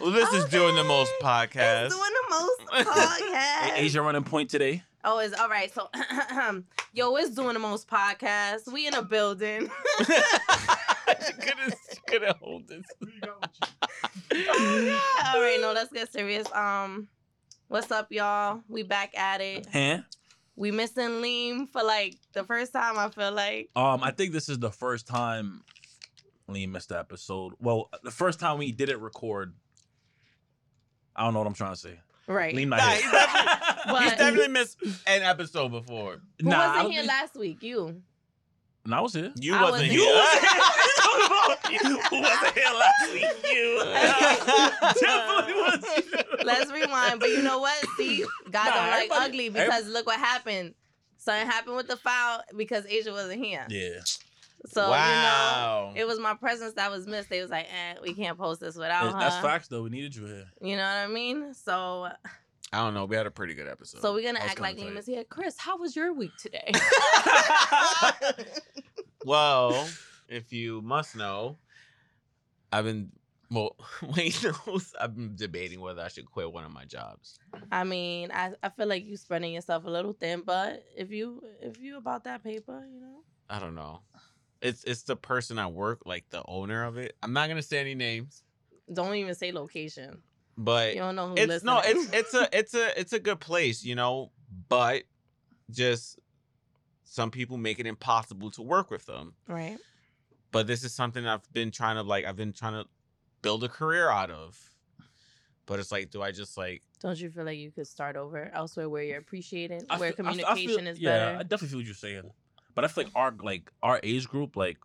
Well, this is doing the most podcast. It's doing the most podcast. Asia running point today. Oh, it's all right. So, yo, it's doing the most podcast. We in a building. she couldn't, she couldn't hold this. all right, no, let's get serious. Um, what's up, y'all? We back at it. Huh? We missing Lean for like the first time. I feel like. Um, I think this is the first time Lean missed the episode. Well, the first time we didn't record. I don't know what I'm trying to say. Right. Lean not Nah, here. he's definitely- But- He's definitely missed an episode before. Who nah, I wasn't don't here think- last week? You. Nah, I was here. You I wasn't wasn't here. You wasn't here last week. You definitely was. Let's rewind. But you know what? See, God Nah, don't like everybody- ugly because look what happened. Something happened with the file because Asia wasn't here. Yeah. So wow. you know, it was my presence that was missed. They was like, eh, we can't post this without her. That's facts though. We needed you here. You know what I mean? So I don't know. We had a pretty good episode. so we're gonna act like kinda Liam is here. Chris, how was your week today? well, if you must know, I've been well. Wayne knows I've been debating whether I should quit one of my jobs. I mean, I, I feel like you're spreading yourself a little thin, but if you if you about that paper, you know. I don't know. It's it's the person I work, like the owner of it. I'm not gonna say any names, Don't even say location. but You don't know who it's no, it's it's a it's a it's a good place, you know. But just some people make it impossible to work with them. right. But this is something I've been trying to like. I've been trying to build a career out of. But it's like, do I just like? Don't you feel like you could start over elsewhere where you're appreciated, I where feel- I feel- I communication feel- is yeah, better? I definitely feel what you're saying. But I feel like our like our age group, like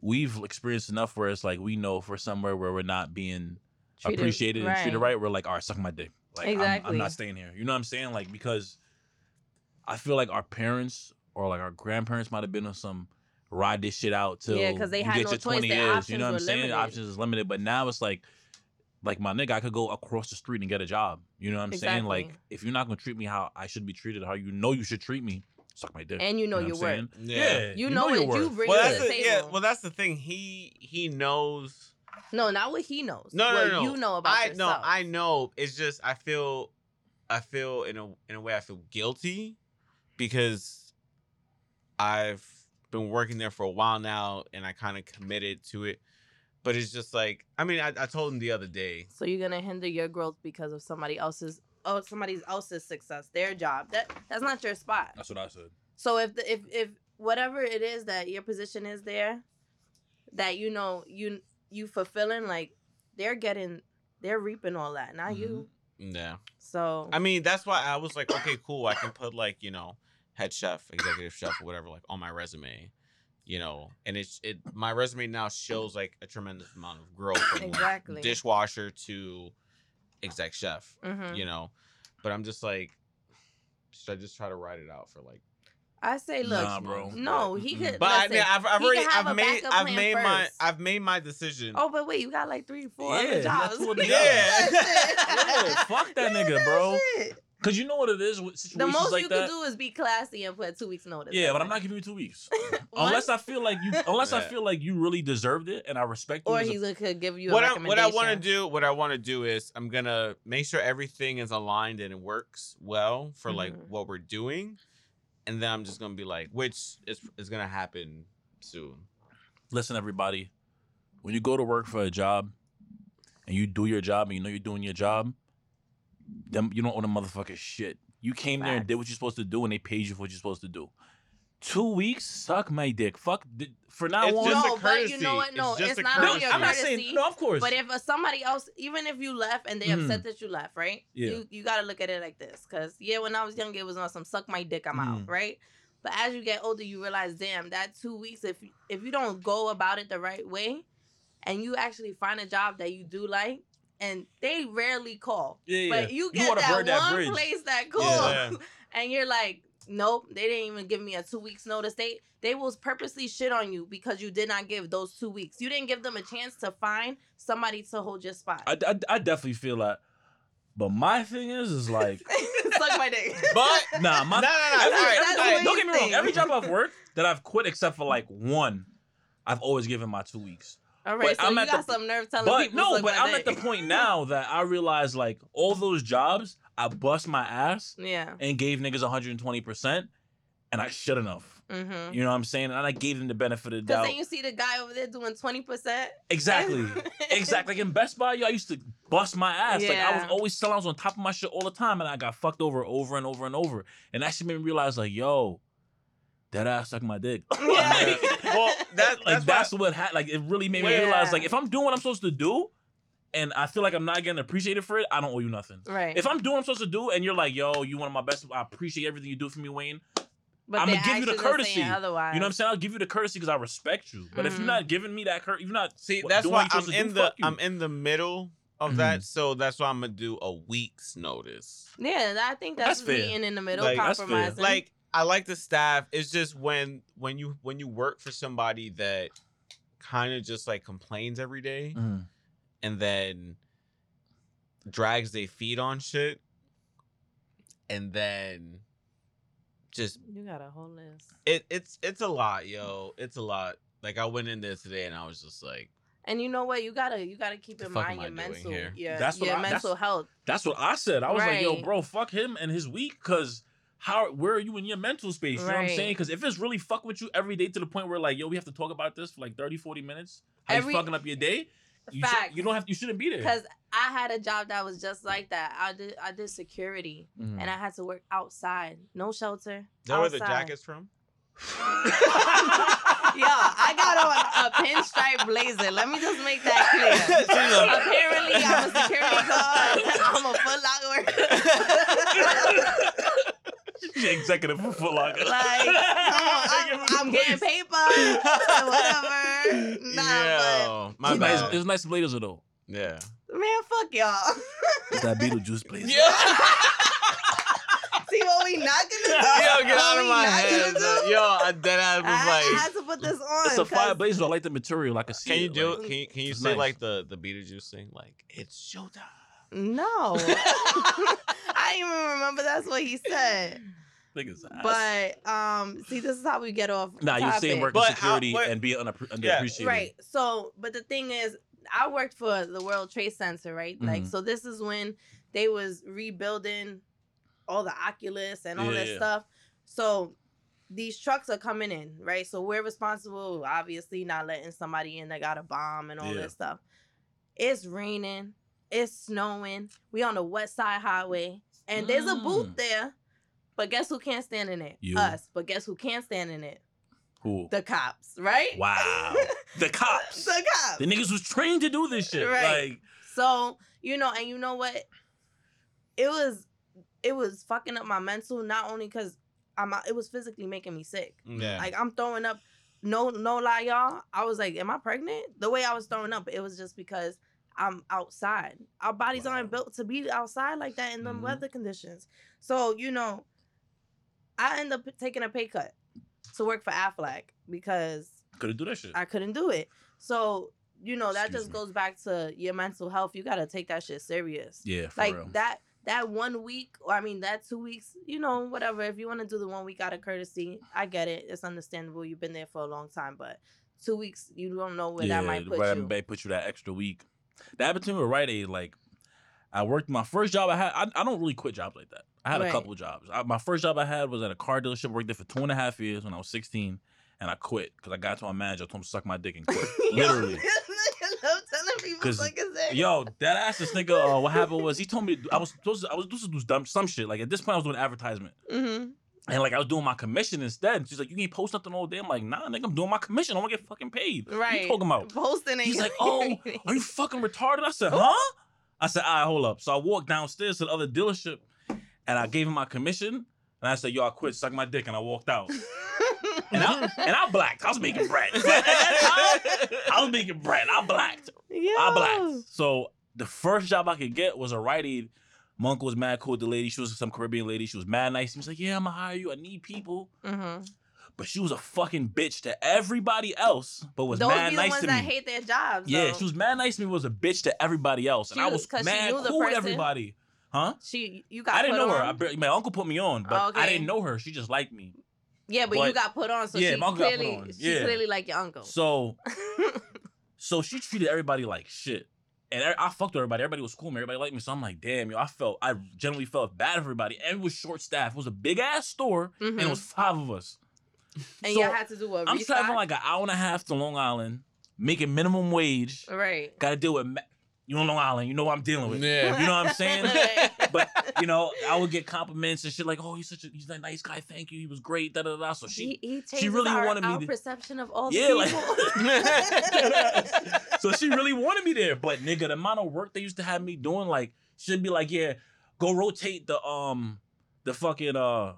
we've experienced enough where it's like we know if we're somewhere where we're not being Treated- appreciated and treated right, we're like, all right, suck my dick. Like I'm- I'm, not staying here. You know what I'm saying? Like because I feel like our parents or like our grandparents might have been on some ride this shit out till yeah, because they you had get no your choice. 20 Their years. You know what I'm saying? limited. Options is limited. But now it's like like my nigga, I could go across the street and get a job. You know what I'm saying? Like if you're not gonna treat me how I should be treated, how you know you should treat me, suck my dick. and you know what your I'm worth. saying? Yeah. You know what your you worth. bring Well, to that's the the, yeah. Well, that's the thing. He he knows. No, not what he knows. No, what no, no, no. you know about I yourself. no, I know. It's just I feel, I feel in a in a way I feel guilty because I've been working there for a while now and I kind of committed to it. But it's just like I mean I, I told him the other day. So you're gonna hinder your growth because of somebody else's oh somebody else's success, their job. That that's not your spot. That's what I said. So if the, if if whatever it is that your position is there, that you know you you fulfilling, like they're getting, they're reaping all that, not you. Mm-hmm. Yeah. So I mean that's why I was like okay cool I can put like you know head chef executive chef or whatever like on my resume. You know, and it's it. My resume now shows like a tremendous amount of growth from like, Exactly. dishwasher to exec chef. mhm. you know. But I'm just like, should I just try to write it out for like? I say, look, Nah, bro. no, he could. But I mean, I've, I've already, I've made, backup I've plan made my. I've made my decision. Oh, but wait, you got like three, four Yeah, other jobs. two other Yeah. Yeah, fuck that nigga, bro. Shit. Cause you know what it is with situations The most like you that. could do is be classy and put two weeks notice. yeah, but I'm not giving you two weeks unless I feel like you. Unless I Yeah. feel like you really deserved it, and I respect you. Or as a- he could give you what a I, what I want to do, what I want to do is, I'm gonna make sure everything is aligned and it works well for like Mhm. what we're doing, and then I'm just gonna be like, which is is gonna happen soon. listen, everybody. When you go to work for a job, and you do your job, and you know you're doing your job, them you don't owe the motherfucker shit. You came there and did what you're supposed to do, and they paid you for what you're supposed to do. Two weeks, suck my dick. Fuck. th- For now It's on, just a No, but you courtesy. know what? No, It's just it's a not no, only courtesy. a I'm not courtesy. saying no. Of course, But if uh, somebody else, even if you left and they Mhm. upset that you left, right? Yeah. You you gotta look at it like this, cause yeah, when I was young, it was on some suck my dick, I'm out, Mhm. right? But as you get older, you realize, damn, that two weeks, if if you don't go about it the right way, and you actually find a job that you do like, and they rarely call, yeah, yeah. but you get wanna that that one bridge. place that calls, Yeah. and you're like, nope, they didn't even give me a two weeks notice. They they will purposely shit on you because you did not give those two weeks. You didn't give them a chance to find somebody to hold your spot. I, I, I definitely feel that. But my thing is, is like, Suck my dick. But nah, no, no, my no. every- all right, every- That's all right. don't get me wrong. Every job I've worked that I've quit, except for like one, I've always given my two weeks. All right, But so I'm you at got the- some nerve telling But people. no, but I'm at the point now that I realize like all those jobs, I bust my ass Yeah. and gave niggas 120 percent, and I should enough. Mm-hmm. You know what I'm saying? And I gave them the benefit of the Because doubt. then you see the guy over there doing twenty percent. Exactly. exactly. Like in Best Buy, yo, I used to bust my ass. Like I was always selling. I was on top of my shit all the time, and I got fucked over over and over and over. And that shit made me realize, like, yo, that ass suck my dick. Yeah. well, that, like that's, that's, why, what ha- like it really made me Yeah. realize, like, if I'm doing what I'm supposed to do, and I feel like I'm not getting appreciated for it, I don't owe you nothing. Right. If I'm doing what I'm supposed to do, and you're like, yo, you one of my best, I appreciate everything you do for me, Wayne. but I'ma give you the courtesy. Otherwise. You know what I'm saying? I'll give you the courtesy because I respect you. But if you're Mhm. not giving me that courtesy, you're not see, that's why I'm in do, the. I'm in the middle of Mhm. that, so that's why I'm gonna do a week's notice. Yeah, I think that's, That's fair. meeting in the middle, Like, that's fair. compromising. Like I like the staff. It's just when when you when you work for somebody that kind of just like complains every day Mhm. and then drags their feet on shit and then just you got a whole list. it it's it's a lot, yo. It's a lot. Like I went in there today and I was just like, And you know what? You gotta you gotta keep in mind your mental here? your, That's what your I- that's- mental health. That's what I said. I was like, yo, bro, fuck him and his week, cause how where are you in your mental space? You know what I'm Right. saying? Because if it's really fuck with you every day to the point where like, yo, we have to talk about this for like 30, 40 minutes, how Every- you fucking up your day, you, should, Facts. you don't have you shouldn't be there. Because I had a job that was just like that. I did I did security Mhm. and I had to work outside. No shelter. "Is that where the outside. jacket's from?" Yo, I got on a pinstripe blazer. Let me just make that clear. Apparently, I'm a security guard. I'm a Foot Locker. She's executive for Foot Locker. like, come on, I'm, I'm getting paper, whatever. Nah, Yo, my It's nice, bad. it's nice blazer though. Yeah. man, fuck y'all. It's that Beetlejuice blazer. See what we not gonna do? Yo, get What out of we my not head. gonna do? Uh, yo, I dead ass was I, like, I had to put this on. It's a fire 'cause- blazer. I like the material. I can see Can you it, do like, it? Can you, can you say nice. like the the Beetlejuice thing? Like it's showtime. No. I didn't even remember that's what he said. Niggas ass. But um, see, this is how we get off. nah, you're saying topic. working But how- security what- and being unappre- Yeah. underappreciated. Right. So, but the thing is, I worked for the World Trade Center, right? Like, Mhm. so this is when they was rebuilding all the Oculus and all Yeah, that yeah. stuff. So these trucks are coming in, right? So we're responsible, obviously, not letting somebody in that got a bomb and all Yeah. that stuff. It's raining. It's snowing. We on the West Side Highway, and there's a booth Mm. there. But guess who can't stand in it? You. Us. But guess who can't stand in it? Who? The cops, right? Wow. the cops. the cops. The niggas was trained to do this shit. Right. Like, So, you know, and you know what? It was it was fucking up my mental, not only because I'm it was physically making me sick. Yeah. Like I'm throwing up. No, no lie, y'all. I was like, "Am I pregnant?" The way I was throwing up, it was just because I'm outside. Our bodies aren't built to be outside like that in them Mhm. weather conditions. So you know, I end up taking a pay cut to work for Aflac because couldn't do that shit. I couldn't do it. So, you know, that Excuse just me. goes back to your mental health. You got to take that shit serious. yeah, for like real. that that one week or I mean that 2 weeks, you know, whatever. If you want to do the one week out of courtesy, I get it. It's understandable. You've been there for a long time, but 2 weeks you don't know where yeah, that might put right, you. may put you that extra week. That happened to me with Rite Aid. Like, I worked my first job I had. I, I don't really quit jobs like that. I had Right. a couple jobs. I, my first job I had was at a car dealership. Worked there for two and a half years when I was 16, and I quit because I got to my manager, I told him to suck my dick and quit. Literally. I'm telling people 'Cause, like. Yo, that ass this nigga. Uh, what happened was he told me I was supposed to, I was supposed to do dumb, some shit. Like at this point, I was doing advertisement. Mhm. And like I was doing my commission instead. And she's like, "You ain't post nothing all day." I'm like, "Nah, nigga, I'm doing my commission. I want to get fucking paid." What Right. you talking about? Posting He's like, "Oh, are you fucking retarded?" I said, "Huh?" I said, "All right, hold up." So I walked downstairs to the other dealership, and I gave him my commission, and I said, "Yo, I quit. Suck my dick," and I walked out. And I and I blacked. I was making bread. At that time, I was making bread. I blacked. I blacked. So the first job I could get was a Rite Aid. My uncle was mad cool with the lady. She was some Caribbean lady. She was mad nice. He was like, "Yeah, I'm gonna hire you. I need people." Mhm. But she was a fucking bitch to everybody else, but was Those mad be the nice ones to that me. hate their jobs. yeah, though. she was mad nice to me. Was a bitch to everybody else, and She I was- was 'cause she mad knew the cool with person? everybody. Huh? She, you got. I didn't put know her. on? I, barely- my uncle put me on, but I Okay. didn't know her. She just liked me. Yeah, but, you But- got put on, so Yeah, she my uncle got put clearly, on. she Yeah. clearly like your uncle. So, So she treated everybody like shit. And I, I fucked with everybody. Everybody was cool. Man. Everybody liked me. So I'm like, damn, yo, I felt, I generally felt bad for everybody. And it was short staff. It was a big ass store, and it Mhm. was five of us. And so y'all had to do a I'm restock? traveling like an hour and a half to Long Island, making minimum wage. right. Got to deal with, ma- you on Long Island, you know what I'm dealing with. Yeah. You know what I'm saying? Right. but you know, I would get compliments and shit like, "Oh, he's such a he's a nice guy. Thank you. He was great." Da da da. So she, he, he she really our, wanted me our to- perception of all yeah, the like, so she really wanted me there. But nigga, the amount of work they used to have me doing, like, she'd be like, "Yeah, go rotate the um, the fucking uh,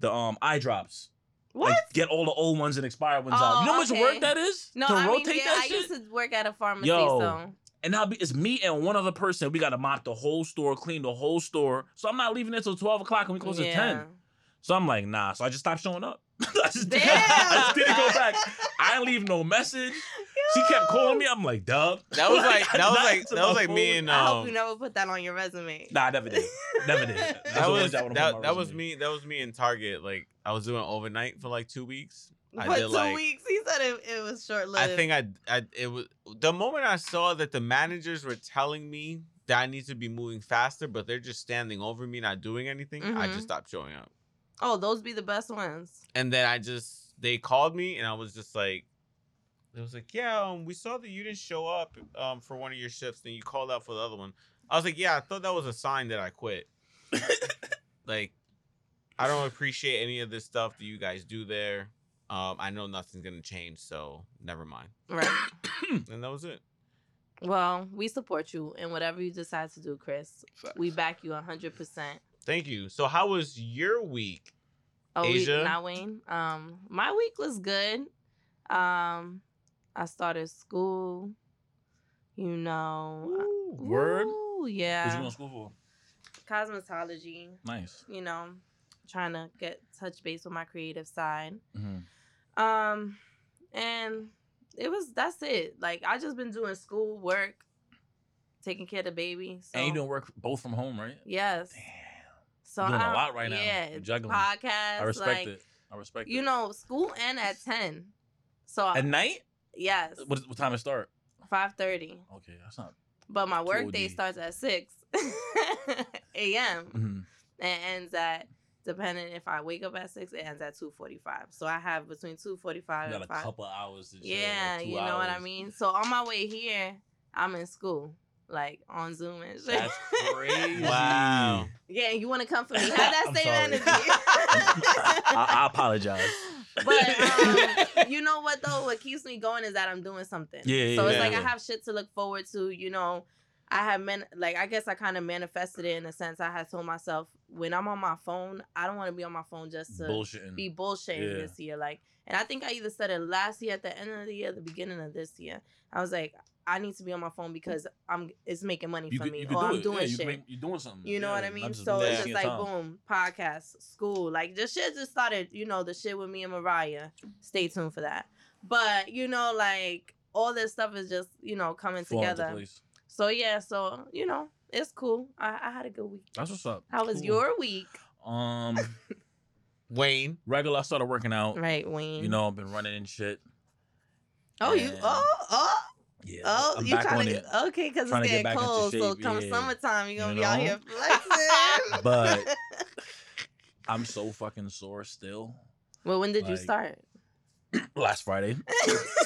the um eye drops. What? Like, get all the old ones and expired ones out. Oh, You know oh, how much work that is no, to I mean, rotate yeah, that I shit." used to work at a pharmacy, Yo. so And now it's me and one other person. We got to mop the whole store, clean the whole store. So I'm not leaving it till 12 o'clock and we close at 10. So I'm like, nah. So I just stopped showing up. I, just I just didn't go back. I didn't leave no message. She kept calling me. I'm like, dub. That was like that was Not like that was like me phone. and I hope um you never put that on your resume. Nah, I never did. Never did. That's that was job I wanna that, put on my that was me that was me in Target. Like I was doing overnight for like two weeks. I But did, two like- weeks. He said it, it was short lived. I think I I it was the moment I saw that the managers were telling me that I need to be moving faster, but they're just standing over me, not doing anything. I Mhm. just stopped showing up. Oh, those be the best ones. And then I just they called me and I was just like it was like, Yeah, um, we saw that you didn't show up um for one of your shifts and you called out for the other one. I was like, Yeah, I thought that was a sign that I quit. like I don't appreciate any of this stuff that you guys do there. Um, I know nothing's gonna change, so never mind. Right. And that was it. well, we support you in whatever you decide to do, Chris. We back you hundred percent. Thank you. So how was your week? Oh, Asia? we, not Wayne. Um, my week was good. Um, I started school. You know. uh, Word? Ooh, What you yeah. going to school for? Cosmetology. Nice. You know, trying to get touch base with my creative side. Mhm. Um, and it was that's it. Like I just been doing school work, taking care of the baby. So And you doing work both from home, right? yes. Damn. So You're doing a I'm- lot right now. Yeah, You're juggling. podcast. I respect like, it. I respect You it. know, school end at ten. So At night? Yes, What, what time it start? five thirty. Okay, that's not. But my work day starts at six a.m. Mhm. and ends at depending if I wake up at six, it ends at two forty five. So I have between two forty five You and got a five. couple hours to chill. Yeah, like you know what I mean. So on my way here, I'm in school, like on Zoom and shit. That's crazy. Wow. yeah, you want to come for me? Have that same energy. I, I apologize. But um, you know what though? What keeps me going is that I'm doing something. Yeah, So it's yeah, like. I have shit to look forward to. You know, I have men like I guess I kind of manifested it in a sense. I had told myself when I'm on my phone, I don't want to be on my phone just to Bullshitting. be bullshitting Yeah. this year. Like, and I think I either said it last year at the end of the year, the beginning of this year. I was like, I need to be on my phone because I'm it's making money you for could, me you could or do I'm it. doing yeah, shit. could make, you're doing something. You know Yeah, what I mean? just So it's just like time. boom, podcast, school, like the shit just started. You know, the shit with me and Mariah. Stay tuned for that. But you know, like all this stuff is just you know coming Fall together. place. So yeah, so you know, it's cool. I, I had a good week. That's what's up. How was Cool. your week? Um, Wayne. regular. I started working out. Right, Wayne. You know, I've been running and shit. Oh, you. Oh, oh. Yeah, Oh, I'm you trying to it. okay? Because it's get getting cold. So come yeah. summertime, you're gonna You be out here flexing. But I'm so fucking sore still. well, when did you start? Last Friday,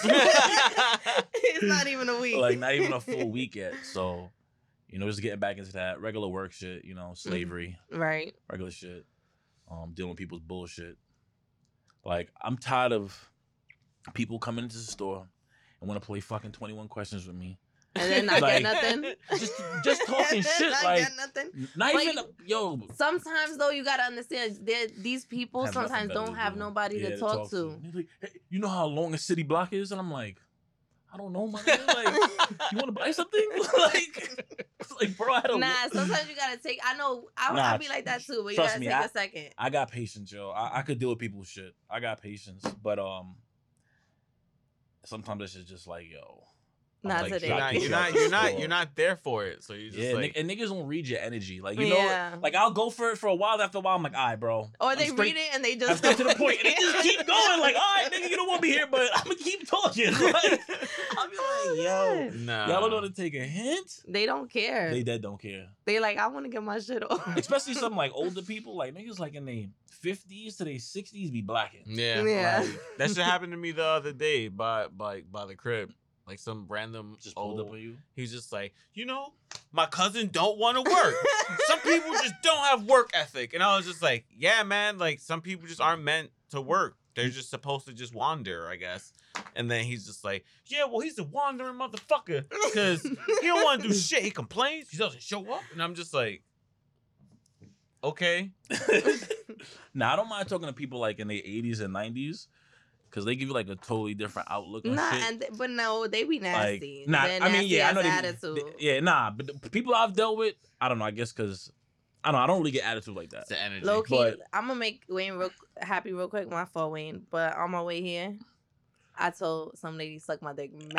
it's not even a week. like not even a full week yet. So, you know, just getting back into that regular work shit. You Mm-hmm. know, slavery, right. regular shit. Um, dealing with people's bullshit. Like I'm tired of people coming into the store and want to play fucking 21 questions with me. And then not Like- get nothing. Just just talking shit not like nothing. not even yo Sometimes though, you gotta understand that these people sometimes don't have nobody Yeah, to talk to. They're like, "Hey, you know how long a city block is? And I'm like, I don't know, my nigga. Like, you want to buy something? like, like, bro, I don't. Nah, sometimes you gotta take. I know. I, Nah, I be like that too, but you gotta me, take I- a second. I got patience, yo. I, I could deal with people's shit. I got patience, but um, sometimes it's just like, yo, Not like, today. You're not, you're not, you're not, you're not there for it. So you just Yeah, like, and niggas don't read your energy. Like you Yeah. know, like I'll go for it for a while. After a while, I'm like, all right, bro. Or they straight- read it and they just straight to the point, and they just keep going. Like, all right, nigga, you don't want me here, but I'm gonna keep talking. Like, I'll be oh, like, yo, nah. y'all don't know to take a hint. They don't care. They They, dead don't care. They like, I want to get my shit off. Especially some like older people, like niggas like in their fifties to their sixties be blacking. Yeah, Yeah. Like, that shit happened to me the other day by by by the crib like some random just old, OW. He's just like, you know, my cousin don't want to work. some people just don't have work ethic, and I was just like, yeah, man, like some people just aren't meant to work. They're mm. just supposed to just wander, I guess. And then he's just like, yeah, well, he's a wandering motherfucker because he don't want to do shit. He complains, he doesn't show up, and I'm just like, okay. now I don't mind talking to people like in the 80s and 90s because they give you like a totally different outlook. Nah, and th- but no, they be nasty. Like, nah, I mean, yeah, I know they, attitude. They, yeah, nah, but the people I've dealt with, I don't know. I guess because I don't. Know, I don't really get attitude like that. It's the energy. Low key, but, I'm gonna make Wayne real happy real quick. My fault, Wayne. But on my way here, I told some lady suck my dick.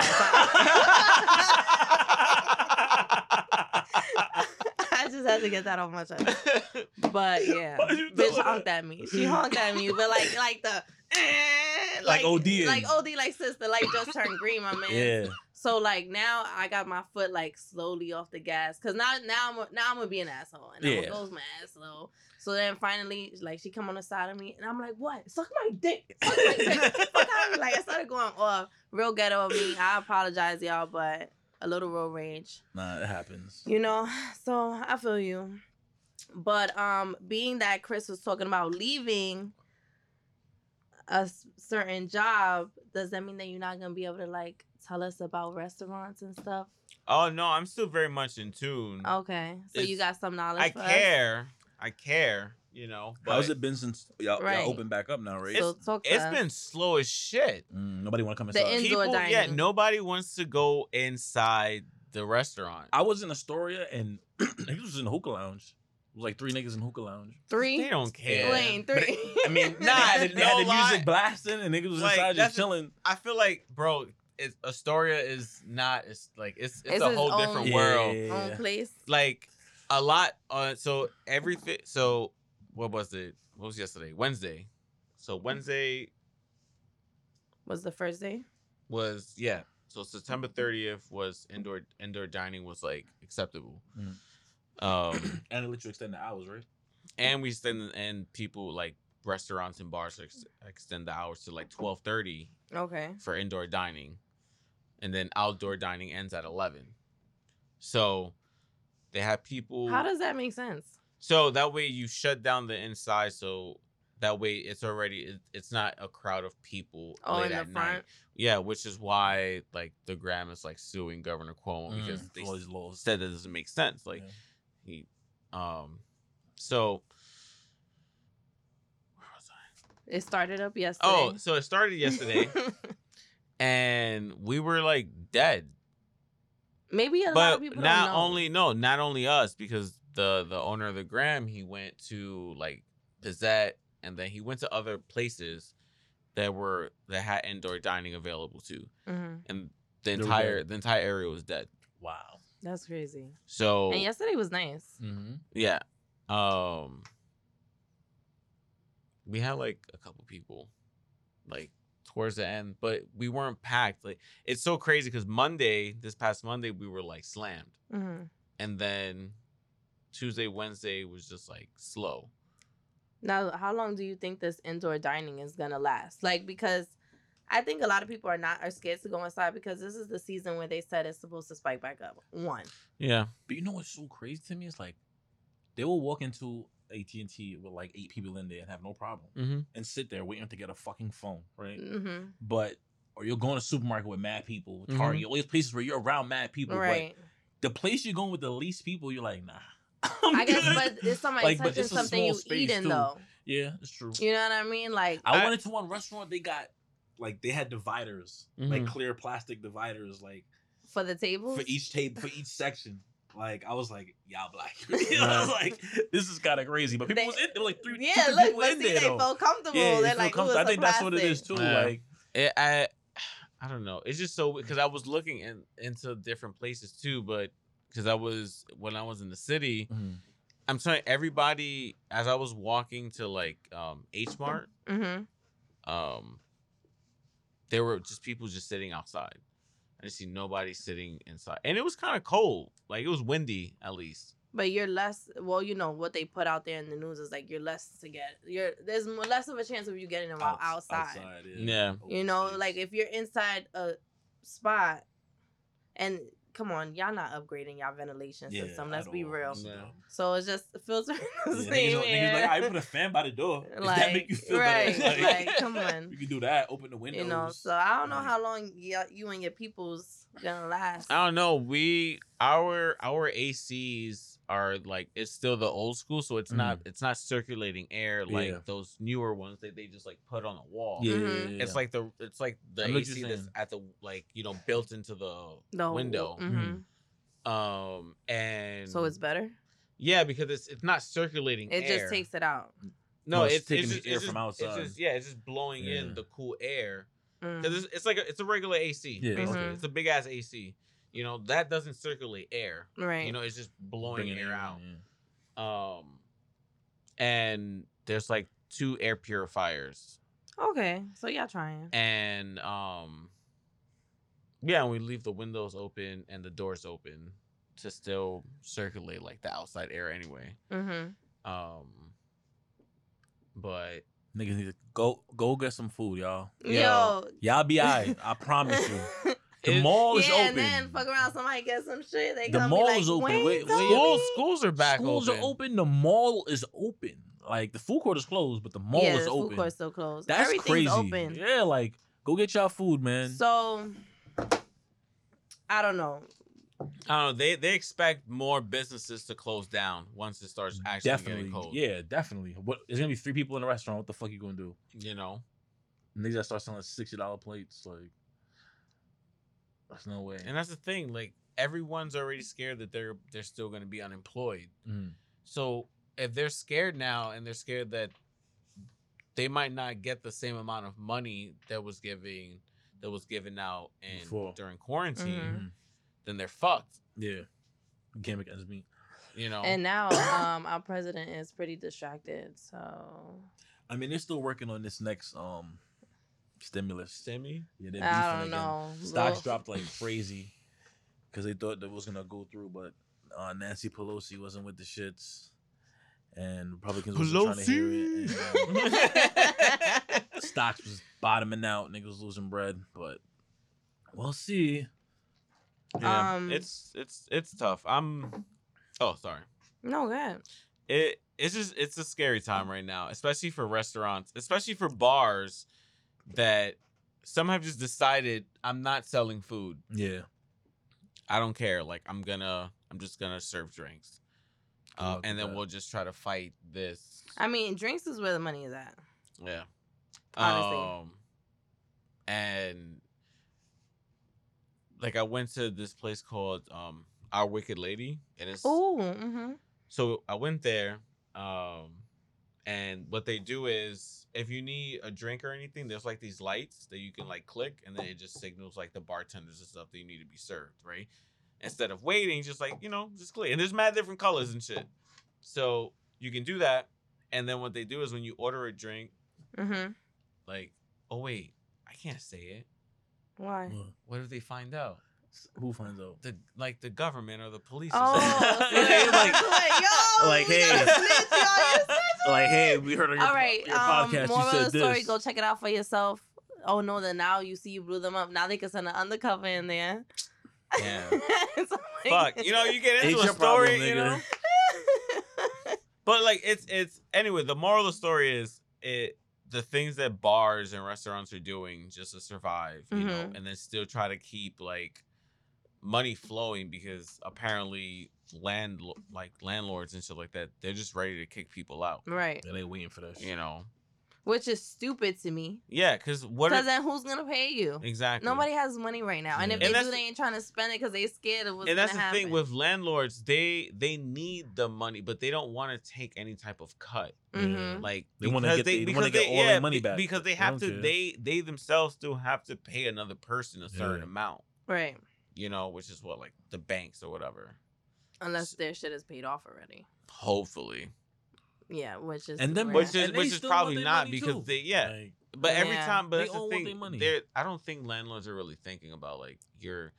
I just had to get that off my chest. But yeah, bitch honked at me. She honked at me, but like like the eh, Like ODing. like OD, like sister, like just turned green, my man. yeah, So like now I got my foot like slowly off the gas because now now I'm now I'm gonna be an asshole and I'm Yeah. gonna go mad slow. So then finally like she come on the side of me and I'm like what suck my dick suck my dick Fuck out of me. like I started going off real ghetto of me. I apologize y'all, but a little road rage, nah, it happens. you know. So I feel you, but um being that Chris was talking about leaving a s- certain job, does that mean that you're not gonna be able to like tell us about restaurants and stuff? oh no, I'm still very much in tune. Okay, so you got some knowledge. I for us? care. I care. You know. How's it been since y'all, Right. y'all open back up now, right? So talk to It's us. been slow as shit. Mm, nobody want to come inside. The inside. Indoor People, yeah, nobody wants to go inside the restaurant. I was in Astoria and niggas was in the hookah lounge. It was like three niggas in the hookah lounge. three. They don't care. Lane But three. I mean, Nah, they had, the- had the lie. music blasting and niggas was Like, inside just chilling. I feel like, bro, it's, Astoria is not. It's like it's it's, It's a its whole own- different Yeah. world. Own place. Like a lot. Uh, so everything. So what was it? What was yesterday? Wednesday. So Wednesday Was the first day? was yeah. So September thirtieth was indoor indoor dining was like acceptable. Mm. Um, And it let you extend the hours, right? and we extend and people like restaurants and bars ex- extend the hours to like twelve thirty Okay. for indoor dining, and then outdoor dining ends at eleven. So they have people. How does that make sense? so that way you shut down the inside, so that way it's already it, it's not a crowd of people Oh, late in the at night. Yeah, which is why like the Gram is like suing Governor Cuomo Mm, because they all these laws. said that doesn't make sense. Like Yeah. He, um, so where was I? It started up yesterday. Oh, so it started yesterday, and we were like dead. Maybe a lot But of people not don't know. only no, not only us because the the owner of the Gram he went to like Pizzette, and then he went to other places that were that had indoor dining available too, Mhm. and the entire the entire area was dead. Wow. That's crazy. So And yesterday was nice. Mm-hmm. Yeah. Um we had like a couple people like towards the end, but we weren't packed. Like it's so crazy cuz Monday, this past Monday we were like slammed. hmm And then Tuesday, Wednesday was just like slow. Now, how long do you think this indoor dining is gonna last? Like, because I think a lot of people are not are scared to go inside because this is the season where they said it's supposed to spike back up. One, Yeah. But you know what's so crazy to me? It's like they will walk into AT and T with like eight people in there and have no problem, Mm-hmm. and sit there waiting to get a fucking phone, right? mm-hmm. But or you're going to a supermarket with mad people, with. Target, all these places where you're around mad people. right? But the place you're going with the least people, you're like, nah. I guess, but it's somebody Like, but touching it's a something small you space, eating too. though. yeah, it's true. You know what I mean? Like, I, I- went into one restaurant. They got like they had dividers, like Mhm. clear plastic dividers, like for the tables. for each table for each section. Like I was like, y'all black. you know, I was like, this is kind of crazy. But people They- was in there were like three, yeah, three look, people in see, there they though. felt comfortable. Yeah, They're like, comfortable. it's I think a that's what it is too. Yeah. Like It, I I don't know. It's just so because I was looking in, into different places too, but because I was when I was in the city, Mhm. I'm telling everybody as I was walking to like um H Mart, Mm-hmm. um, there were just people just sitting outside. I didn't see nobody sitting inside, and it was kind of cold. Like it was windy at least. But you're less. Well, you know what they put out there in the news is like you're less to get. You're there's less of a chance of you getting them out, Outs- outside. Yeah. You know, oh, like if you're inside a spot, and come on, y'all not upgrading y'all ventilation Yeah, system. Let's be all. real. Yeah. So it's just filtering the Yeah, same niggas, niggas like, I put a fan by the door. If like, that make you feel right, better. like, come on. You can do that. Open the windows. You know, so I don't know how long you, you and your people's gonna last. I don't know. We our our ACs are like it's still the old school, so it's not it's not circulating air like Yeah. those newer ones that they just like put on the wall. Yeah, Mhm. yeah, yeah, It's yeah. like the it's like the I know what AC you're that's saying. at the like you know built into the The window. mhm. Um and So it's better. yeah because it's it's not circulating. It air. just takes it out. no, No, it's it's, taking it's the air it's from just- outside. It's just, yeah, it's just blowing Yeah. in the cool air. Mm. Cause it's, it's like a, it's a regular AC. Yeah, basically. okay. It's a big ass AC. You know that doesn't circulate air. Right. You know it's just blowing Bringing air in, out. yeah. Um, and there's like two air purifiers, okay. So y'all trying. and um, yeah, and we leave the windows open and the doors open to still circulate like the outside air anyway. Mm-hmm. Um, but Niggas need to go go get some food, y'all. Yo. Y'all be alright. I promise you. The It- mall is yeah, open. and then fuck around, somebody get some shit. They The gonna mall be like, is open. Wait, told wait. me." schools schools are back Schools open. are open. The mall is open. Like the food court is closed, but the mall yeah, is the open. food court's still closed. That's Everything's crazy. open. Yeah, like go get y'all food, man. So I don't know. I don't know. They they expect more businesses to close down once it starts actually definitely, getting cold. yeah, definitely. What? There's gonna be three people in the restaurant. What the fuck you gonna do? You know. Niggas that start selling sixty dollar plates, like that's no way. And that's the thing. Like everyone's already scared that they're they're still going to be unemployed. Mm. So if they're scared now and they're scared that they might not get the same amount of money that was giving that was given out in Before. during quarantine, Mhm. Mhm. then they're fucked. Yeah, you can't make ends meet. You know. And now um our president is pretty distracted. So I mean, they're still working on this next um stimulus. Stimmy. Yeah, they're I don't again. know. Stocks Well, dropped like crazy because they thought that was gonna go through, but uh, Nancy Pelosi wasn't with the shits, and Republicans wasn't trying to hear it. And, um, stocks was bottoming out, niggas was losing bread, but we'll see. Yeah. Um, it's it's it's tough. I'm. Oh, sorry. No, go ahead. it it's just it's a scary time right now, especially for restaurants, especially for bars that some have just decided I'm not selling food. Yeah, I don't care. Like I'm gonna I'm just gonna serve drinks. Uh, and then that. we'll just try to fight this. I mean, drinks is where the money is at. Yeah. Honestly. Um and like I went to this place called um Our Wicked Lady and it's Oh, mm-hmm. so I went there, um, and what they do is if you need a drink or anything, there's like these lights that you can like click, and then it just signals like the bartenders and stuff that you need to be served, right? Instead of waiting, just like you know, just click. And there's mad different colors and shit, so you can do that. And then what they do is when you order a drink, Mm-hmm. like, oh wait, I can't say it. Why? What if they find out? who finds out? The like the government or the police. or Oh, something. so like- like, yo, like, hey. snitch, y'all, you snitch on Like, hey, we heard on your, All right. your Um, podcast moral you of said the this. story: Go check it out for yourself. Oh no! Then now you see you blew them up. Now they can send an undercover in there. Yeah. So, like- Fuck, you know, you get into a your problem, story, you know. But like it's it's anyway. The moral of the story is it the things that bars and restaurants are doing just to survive, you know, Mhm. and then still try to keep like money flowing because apparently land like landlords and shit like that they're just ready to kick people out, right. Yeah, they waiting for that shit. you know. which is stupid to me. Yeah, because what? Because then who's gonna pay you? exactly. Nobody has money right now, and if Yeah. they do, they ain't trying to spend it because they scared of what's and that's the happen. thing with landlords. They they need the money, but they don't want to take any type of cut. Mhm. Like They wanna because get the- they because wanna get all their money back, because they they have to. care. They they themselves still have to pay another person a certain Yeah. amount. right, You know, which is what like the banks or whatever. Unless their shit is paid off already. Hopefully, Yeah, which is And then rare. which is And they which is still want probably their not money, because too. they yeah. Like, But every Yeah. time, but They that's the want their thing. money. They're, I don't think landlords are really thinking about like you're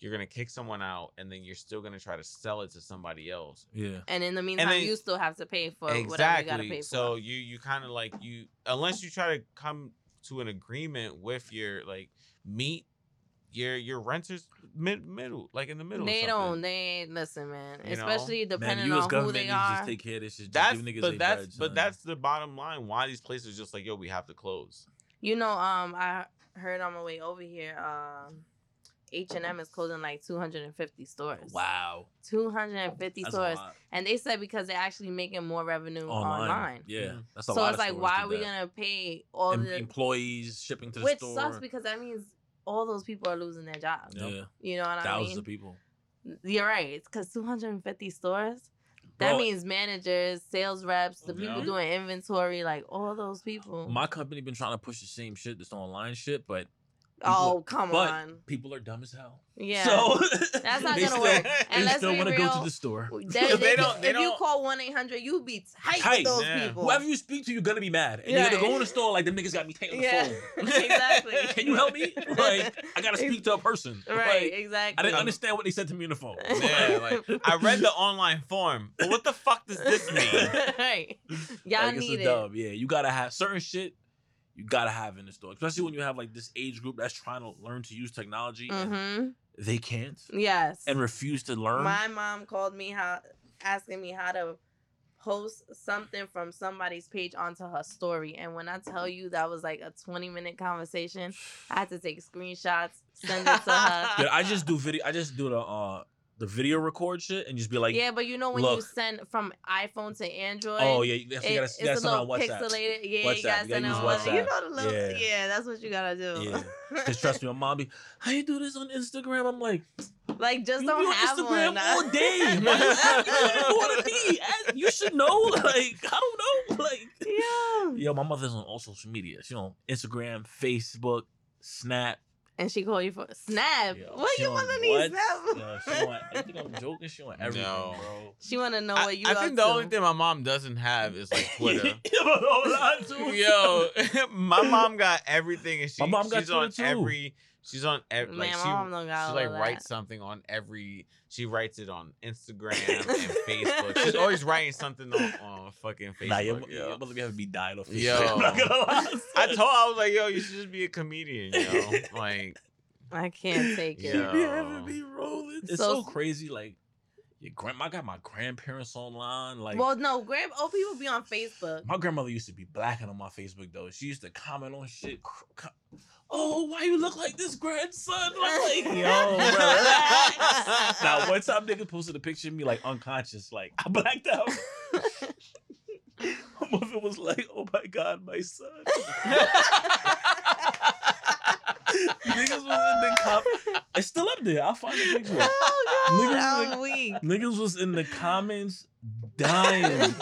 you're gonna kick someone out and then you're still gonna try to sell it to somebody else. yeah. and in the meantime, then- you still have to pay for whatever you exactly. gotta pay for. So you you kind of like you unless you try to come to an agreement with your like meet your your renters mid middle like in the middle. they don't. They ain't listen, man. You? Especially Man, depending the U.S. on who they needs are. just take care of this shit. Just That's give but that's bread, but son. that's the bottom line. Why these places just like yo, we have to close. You know, um, I heard on my way over here, um, H and M is closing like 250 stores. wow. 250 That's a stores, lot. and they said because they're actually making more revenue online. online. Yeah, Mhm. that's a So lot it's of like, why are we that. gonna pay all Em- the employees shipping to the which store? sucks because that means all those people are losing their jobs. yeah, You know what I mean? thousands of people. You're right. It's because 250 stores. That Bro, means managers, sales reps, the people doing inventory, like all those people. my company been trying to push the same shit, this online shit, but oh, come but on. people are dumb as hell. Yeah. So That's not gonna still, work. They And let's still want to go to the store. They, They they don't- they if you don't- call 1 800, you be tight Tight, with those yeah. people. Whoever you speak to, you're gonna be mad, and you're gonna go in the store like them niggas got me taking the yeah. phone. exactly. Can you help me? Like, I gotta speak to a person. Right, Like, exactly. I didn't understand what they said to me on the phone. Yeah, like I read the online form, but what the fuck does this mean? right. Y'all Like, need a it. dub. Yeah, you gotta have certain shit. You gotta have in the store, especially when you have like this age group that's trying to learn to use technology. Mm-hmm. They can't Yes. and refuse to learn. My mom called me how asking me how to post something from somebody's page onto her story. And when I tell you that was like a 20 minute conversation, I had to take screenshots, send it to her. Yeah, I just do video. I just do the uh the video record shit and just be like, yeah, but you know when you send from iPhone to Android. oh yeah, you gotta, you it- gotta, it's you gotta a send on little pixelated. Yeah, WhatsApp, you gotta you gotta use WhatsApp. You know the little. Yeah. Yeah. that's what you gotta do. Yeah. Cause trust me, my mom be, how you do this on Instagram? I'm like, like just don't on have Instagram one. all day. Why you asking more than me? You should know. Like, I don't know. Like, yeah. yo, my mother's on all social media. She on Instagram, Facebook, Snap. And she called you for snap. Yo, what she you on want to need snap? Yo, she on. You think I'm joking? She on everything, No. bro. She want to know I, what you I think the to. only thing my mom doesn't have is like Twitter. Hold on, too. Yo, my mom got everything, and she My mom got she's on too. every. She's on every. Like Man, my she, mom don't got she like writes that. something on every. She writes it on Instagram and Facebook. She's always writing something on, on fucking Facebook. Nah, your, yo. your mother be having me died off Yo. I'm not gonna lie. I told her, I was like, yo, you should just be a comedian, yo. Like, I can't take it. Yeah. She be having me rolling. It's So- so, crazy. Like, your grandma I got my grandparents online. Like, well, no, grand old people be on Facebook. my grandmother used to be blacking on my Facebook though. She used to comment on shit. Cr- co- Oh, why you look like this grandson? I'm like, yo, relax." now, one time nigga posted a picture of me like unconscious, like I blacked out. My mother was like, "Oh my god, my son." Niggas was in the cop. It's still up there. I'll find the picture. oh Niggas god, like- I'm weak. Niggas was in the comments dying.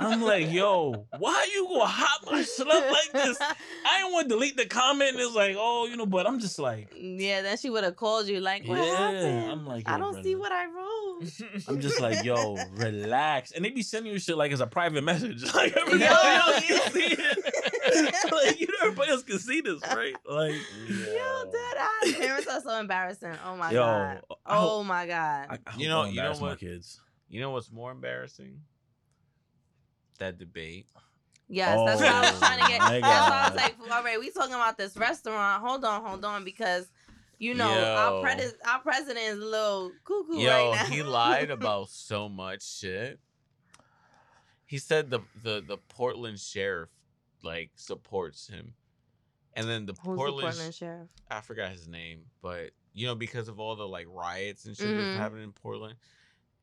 I'm like, yo, why you gonna hop my shit up like this? I didn't want to delete the comment. It's like, oh, you know, but I'm just like, yeah, then she would have called you like, what Yeah, happened? I'm like, I don't see what I wrote. I'm just like, yo, relax. And they be sending you shit like it's a private message. Like everybody Yo, else yeah. can see it. like, you know, everybody else can see this, right? Like, Yo, dead eyes. Parents are so embarrassing. Oh my Yo, god. Hope- Oh my god. I, I You know- you know embarrass my what? kids. You know what's more embarrassing? That debate. Yes, that's what I was Oh, trying to get. my That's why I was like, all right, we talking about this restaurant. Hold on, hold on, because you know our Yo. pres- our president is a little cuckoo Yo, right now. he lied about so much shit. He said the the the Portland sheriff like supports him, and then the Who's the Portland, Portland sheriff? I forgot his name, but you know because of all the like riots and shit Mhm. that's happening in Portland,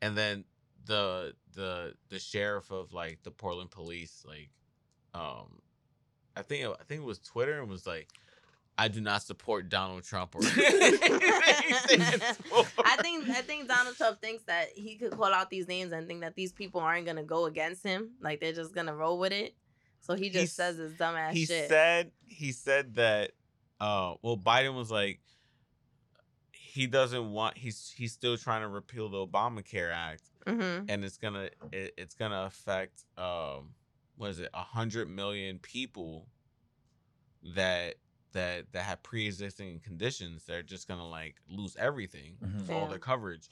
and then the the the sheriff of like the Portland police like um I think it, I think it was Twitter and was like, I do not support Donald Trump or anything he stands for. I think I think Donald Trump thinks that he could call out these names and think that these people aren't gonna go against him. Like they're just gonna roll with it. So he just He's- says his dumbass he shit. said he said that uh well Biden was like he doesn't want he's he's still trying to repeal the Obamacare Act mm-hmm. and it's gonna it, it's gonna affect um what is it a hundred million people that that that have pre-existing conditions they're just gonna like lose everything Mhm. for all Yeah. their coverage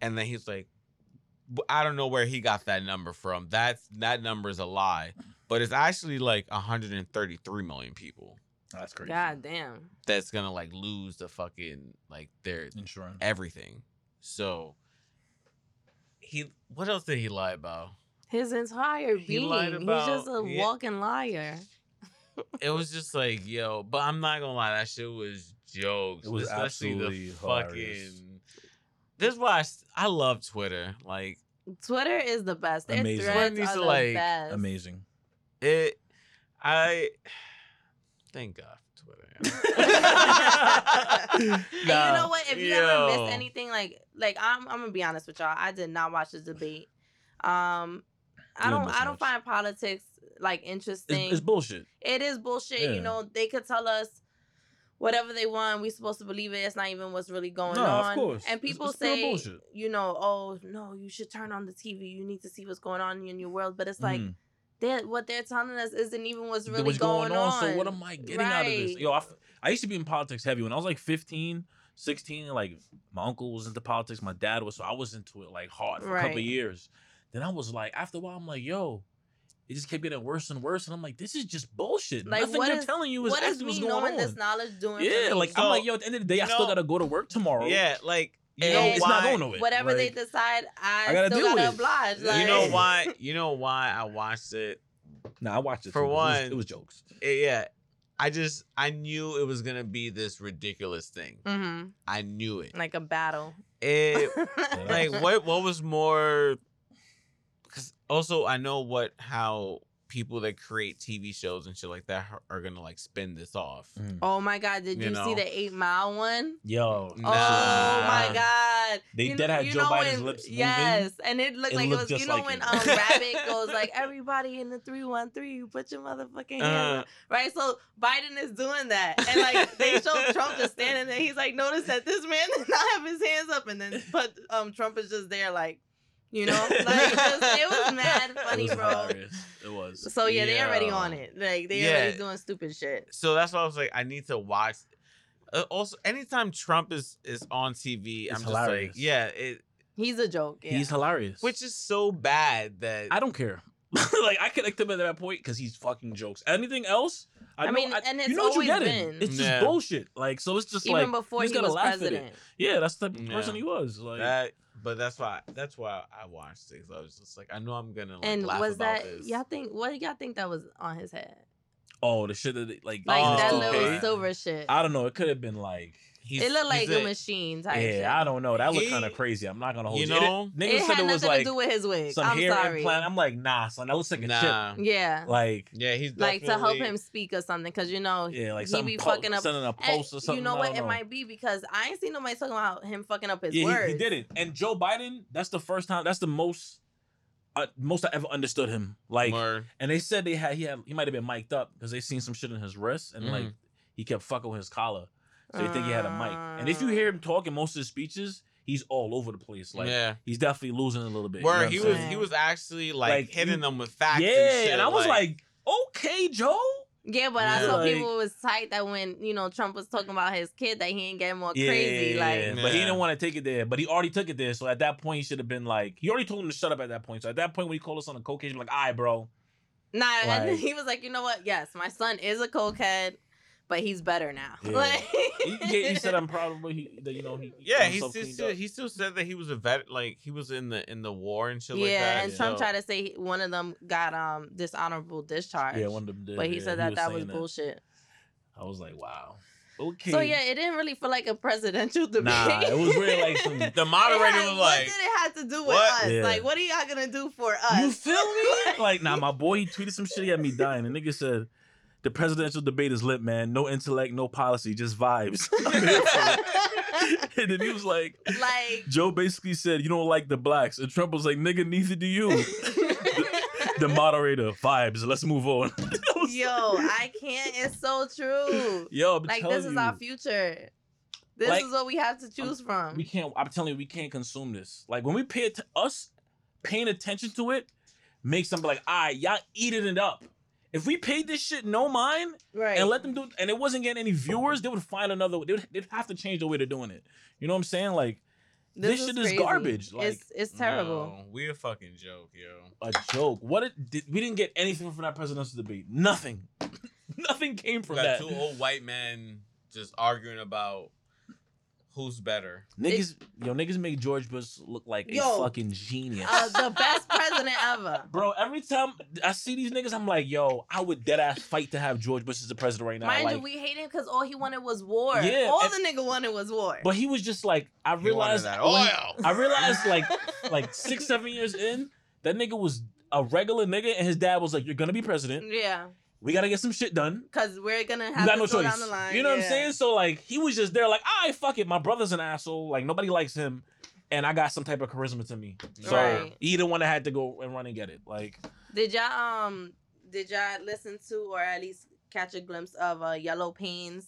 and then he's like I don't know where he got that number from. That's that number is a lie, but it's actually like 133 million people That's crazy. God damn. that's gonna like lose the fucking like their Insurance. everything. So he what else did he lie about? His entire He being. lied He's about- just a yeah. walking liar. It was just like yo, but I'm not gonna lie, that shit was jokes. It was especially absolutely the hilarious. fucking. This is why I love Twitter. Like Twitter is the best. Their Amazing. threads needs are to, the like, best. Amazing. it, I thank God for Twitter. and you know what? If you ever Yo. miss anything, like like I'm I'm gonna be honest with y'all. I did not watch the debate. Um, I don't I don't much. find politics like interesting. it's bullshit. it is bullshit. Yeah. You know, they could tell us whatever they want. We supposed to believe it. It's not even what's really going No, of on. course. And people it's pure say, you know, oh no, you should turn on the TV. You need to see what's going on in your world. But it's like Mhm. They're, what they're telling us isn't even what's really what's going, on. So what am I getting out of this? Right. Yo, I used to be in politics heavy when I was like 15, 16. Like my uncle was into politics, my dad was, so I was into it like hard for a couple of years. Then I was like, after a while, I'm like, yo, it just kept getting worse and worse, and I'm like, this is just bullshit. Like, Nothing they're is- telling you is what is actually me what's going knowing on. this knowledge doing? for yeah, me? like I'm like, yo, at the end of the day, I you still gotta go to work tomorrow. yeah, like you And know it's why? not going nowhere. whatever they decide, I, I gotta still deal with gotta it. oblige. You Like, you know why? You know why I watched it? Nah, I watched it For too, but it was- one- it was jokes. It- yeah, I just I knew it was gonna be this ridiculous thing. hmm I knew it. Like a battle. It like what what was more? Because also I know what how people that create TV shows and shit like that are, are gonna like spin this off. oh my god, did You you, see the Eight Mile one? Yo, Nah. Oh my god! They You did kn- have Joe Biden's when- lips moving. Yes, and it looked It like looked it was. You know like when it. um Rabbit goes like everybody in the three one three, you put your motherfucking hands Uh, up. right. So Biden is doing that, and like they show Trump just standing there. He's like, notice that this man did not have his hands up, and then but um Trump is just there like, you know, like just, it was mad funny, it was bro. hilarious. It was. So yeah, they already on it. Like they Yeah. already doing stupid shit. so that's why I was like, I need to watch. Uh, also, anytime Trump is is on TV, It's I'm just like, yeah, it, He's a joke. Yeah. He's hilarious. which is so bad that I don't care. like I connect him at that point because he's fucking jokes. Anything else? I know- mean, and it's you know what you're always getting. been. It's just Yeah. bullshit. Like so, it's just even like before you he just gotta was laugh at it. president. Yeah, that's the Yeah. person he was. Like that. But that's why that's why I watched it. 'cause I was just like, I know I'm gonna like And laugh was about that this. y'all think? What y'all think that was on his head? oh, the shit that they, like Like Oh, that in little toupee. silver shit. I don't know. It could have been like. He's- it looked like he's a, machine type shit. Yeah, I don't know. That looked kind of crazy. I'm not gonna hold you you. It- know? niggas It said had it nothing was like to do with his wig. some I'm hair sorry. implant. I'm like, nah, son. That looks like a Nah. Yeah. Like, Yeah, he's like to help him speak or something, because you know yeah, like he be po- fucking up. sending a And post or something. you know what? don't It might be because I ain't seen nobody talking about him fucking up his yeah, words. he, he did it. And Joe Biden, that's the first time. That's the most, uh, most I ever understood him. Like, Word. and they said they had he had he might have been mic'd up because they seen some shit in his wrist and like Mhm. he kept fucking with his collar, so they think he had a mic. And if you hear him talking most of his speeches, he's all over the place. Like, yeah. he's definitely losing a little bit. you know Where he was saying? he was actually like, Like, hitting you- them with facts. yeah, and, shit, and I was like, okay, Joe. Yeah, but I saw Like- people was tight that when you know Trump was talking about his kid that he ain't getting more Yeah, crazy. Like yeah, but he didn't want to take it there. But he already took it there. So at that point, he should have been like, he already told him to shut up at that point. So at that point, when he called us on a coke case, I'm like, all right, bro. Nah, and Like- he was like, you know what? Yes, my son is a cokehead, but he's better now. Yeah. Like, He, he, he said, I'm proud of what he, that, you know, he, yeah, got he still, still he still said that he was a vet, like he was in the in the war and shit like yeah, that. and yeah. Trump so- tried to say he- one of them got um dishonorable discharge. Yeah, one of them did. but he yeah, said that that was saying bullshit. I was like, wow. Okay. So yeah, it didn't really feel like a presidential debate. Nah, it was really like some. the moderator had- was like, what did it have to do with what? us? Yeah. Like, what are y'all gonna do for us? You feel me? like, nah, my boy, he tweeted some shit. He had me dying. The nigga said, The presidential debate is lit, man. No intellect, no policy, just vibes. I'm here for it. and then he was like, like Joe basically said, "You don't like the blacks," and Trump was like, "Nigga, neither do you." the moderator vibes. Let's move on. I yo, like- I can't. It's so true. yo, I'm Like this is you, our future. This Like, is what we have to choose from. we can't. I'm telling you, we can't consume this. Like when we pay it us paying attention to it makes them be like, "All right, y'all eating it up." If we paid this shit no mind right. and let them do, and it wasn't getting any viewers, they would find another. They would, they'd have to change the way they're doing it. You know what I'm saying? Like this shit is crazy. garbage, like- it's it's terrible. No, we a fucking joke, yo. a joke. What it did, we didn't get anything from that presidential debate. Nothing. Nothing came We from got that. two old white men just arguing about who's better. Niggas, yo, niggas make George Bush look like a fucking genius. Uh, the best president ever. Bro, every time I see these niggas, I'm like, yo, I would dead ass fight to have George Bush as the president right now. Mind like, you, we hate him because all he wanted was war. Yeah, all and- the nigga wanted was war. but he was just like, I He realized that when- oil. I realized like like six, seven years in, that nigga was a regular nigga, and his dad was like, You're gonna be president. yeah, We gotta get some shit done. because we're gonna have got to no go choice. down the line. You know what I'm saying? So like he was just there, like, all right, fuck it. My brother's an asshole. Like nobody likes him, and I got some type of charisma to me. So Right. he the one that had to go and run and get it. Like Did y'all um did y'all listen to or at least catch a glimpse of a Yellow Pains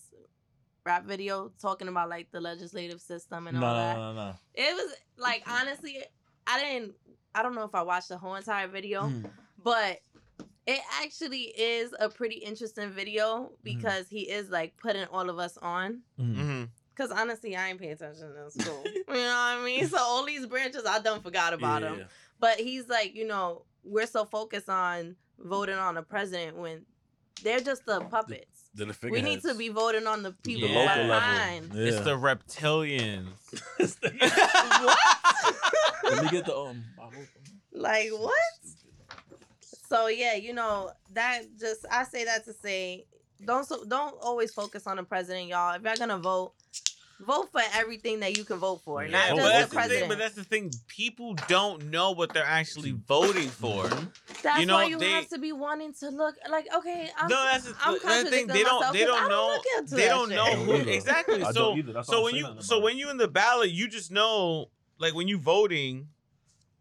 rap video talking about like the legislative system and no, all that? no, no, no. It was like honestly, I didn't. I don't know if I watched the whole entire video, Mhm. but it actually is a pretty interesting video Mm-hmm. because he is like putting all of us on. Mhm. Mm-hmm. Cause honestly, I ain't paying attention in school. you know what I mean? So all these branches, I done forgot about Yeah, them. yeah. But he's like, you know, we're so focused on voting on the president when they're just the puppets. They're the we need to be voting on the people the Yeah. local behind. level. Yeah. It's the reptilians. What? Let me get the um. Like what? So yeah, you know that just I say that to say don't so don't always focus on the president, y'all. If you're gonna vote, vote for everything that you can vote for, Yeah, not vote but just that's the the thing. president. But that's the thing. People don't know what they're actually voting for. Mhm. that's you know, why you they- have to be wanting to look like okay. I'm, no, that's the, I'm that's the thing. contradicting They don't. myself They 'cause don't know. look into They that don't shit. know I don't who either. exactly. I So don't either. That's why so I'm when saying you nothing so about when you in the ballot, you just know. Like when you voting,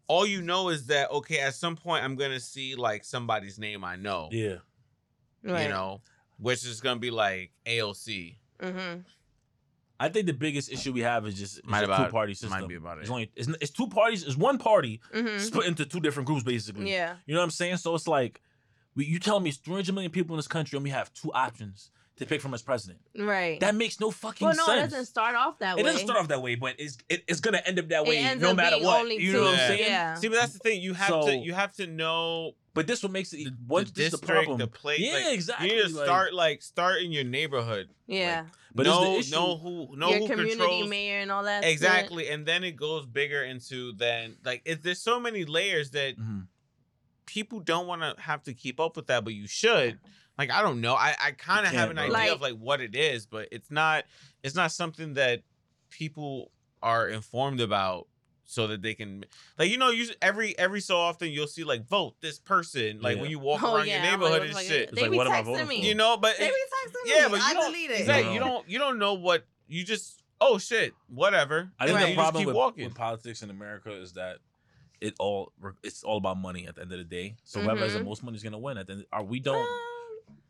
all you know is that okay. At some point, I'm gonna see like somebody's name I know. Yeah. Right. You know, which is gonna be like AOC. Mm-hmm. I think the biggest issue we have is just Might it's about- two party system. might be about It's it. only it's, it's two parties. It's one party Mm-hmm. split into two different groups basically. Yeah. You know what I'm saying? So it's like, we, you telling me it's 300 million people in this country and we have two options to pick from as president. Right. That makes no fucking sense. well, no, it doesn't start off that It way. It doesn't start off that way, but it's it, it's gonna end up that It way ends no up matter being what. only You know what I'm saying? Yeah. See, but that's the thing. You have So- to. You have to know But this what makes it the, once the this the district, problem. the place. yeah, like, exactly. You need to like- start like start in your neighborhood. Yeah. But it's the know, issue- know who know Your who community controls mayor and all that. shit. exactly, and then it goes bigger into then like it, there's so many layers that Mhm. people don't want to have to keep up with that, but you should. Like I don't know, I I kind of have an idea Like- of like what it is, but it's not it's not something that people are informed about so that they can like you know you every every so often you'll see like vote this person like Yeah. when you walk Oh, around yeah, your I'm like, neighborhood and the fuck shit It's They like, be what am I voting me. for? you know but They it- be texting me. yeah but you I don't delete it. exactly No, you don't you don't know what you just oh shit whatever I think then the you problem keep with, walking with politics in America is that it all it's all about money at the end of the day. So whoever has the Mhm. most money is gonna win. At the end, are we don't? Um,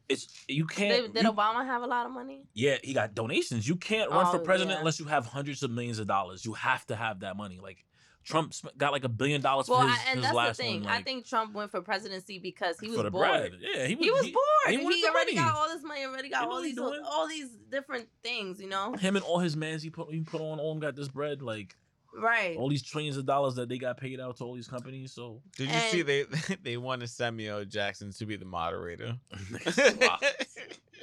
It's you can't. did you- Obama have a lot of money? yeah, he got donations. You can't run for Oh, president yeah. unless you have hundreds of millions of dollars. You have to have that money. Like Trump got like a billion dollars Well, for his, I, and his that's the thing. one. I think Trump went for presidency because he was for bored. bread. Yeah, he was. He was bored. he He, already money. got all this money. Already got You know all these all these different things. You know, Him and all his mans he put he put on all them got this bread like right? all these trillions of dollars that they got paid out to all these companies. So did you see And- they they wanted Samuel Jackson to be the moderator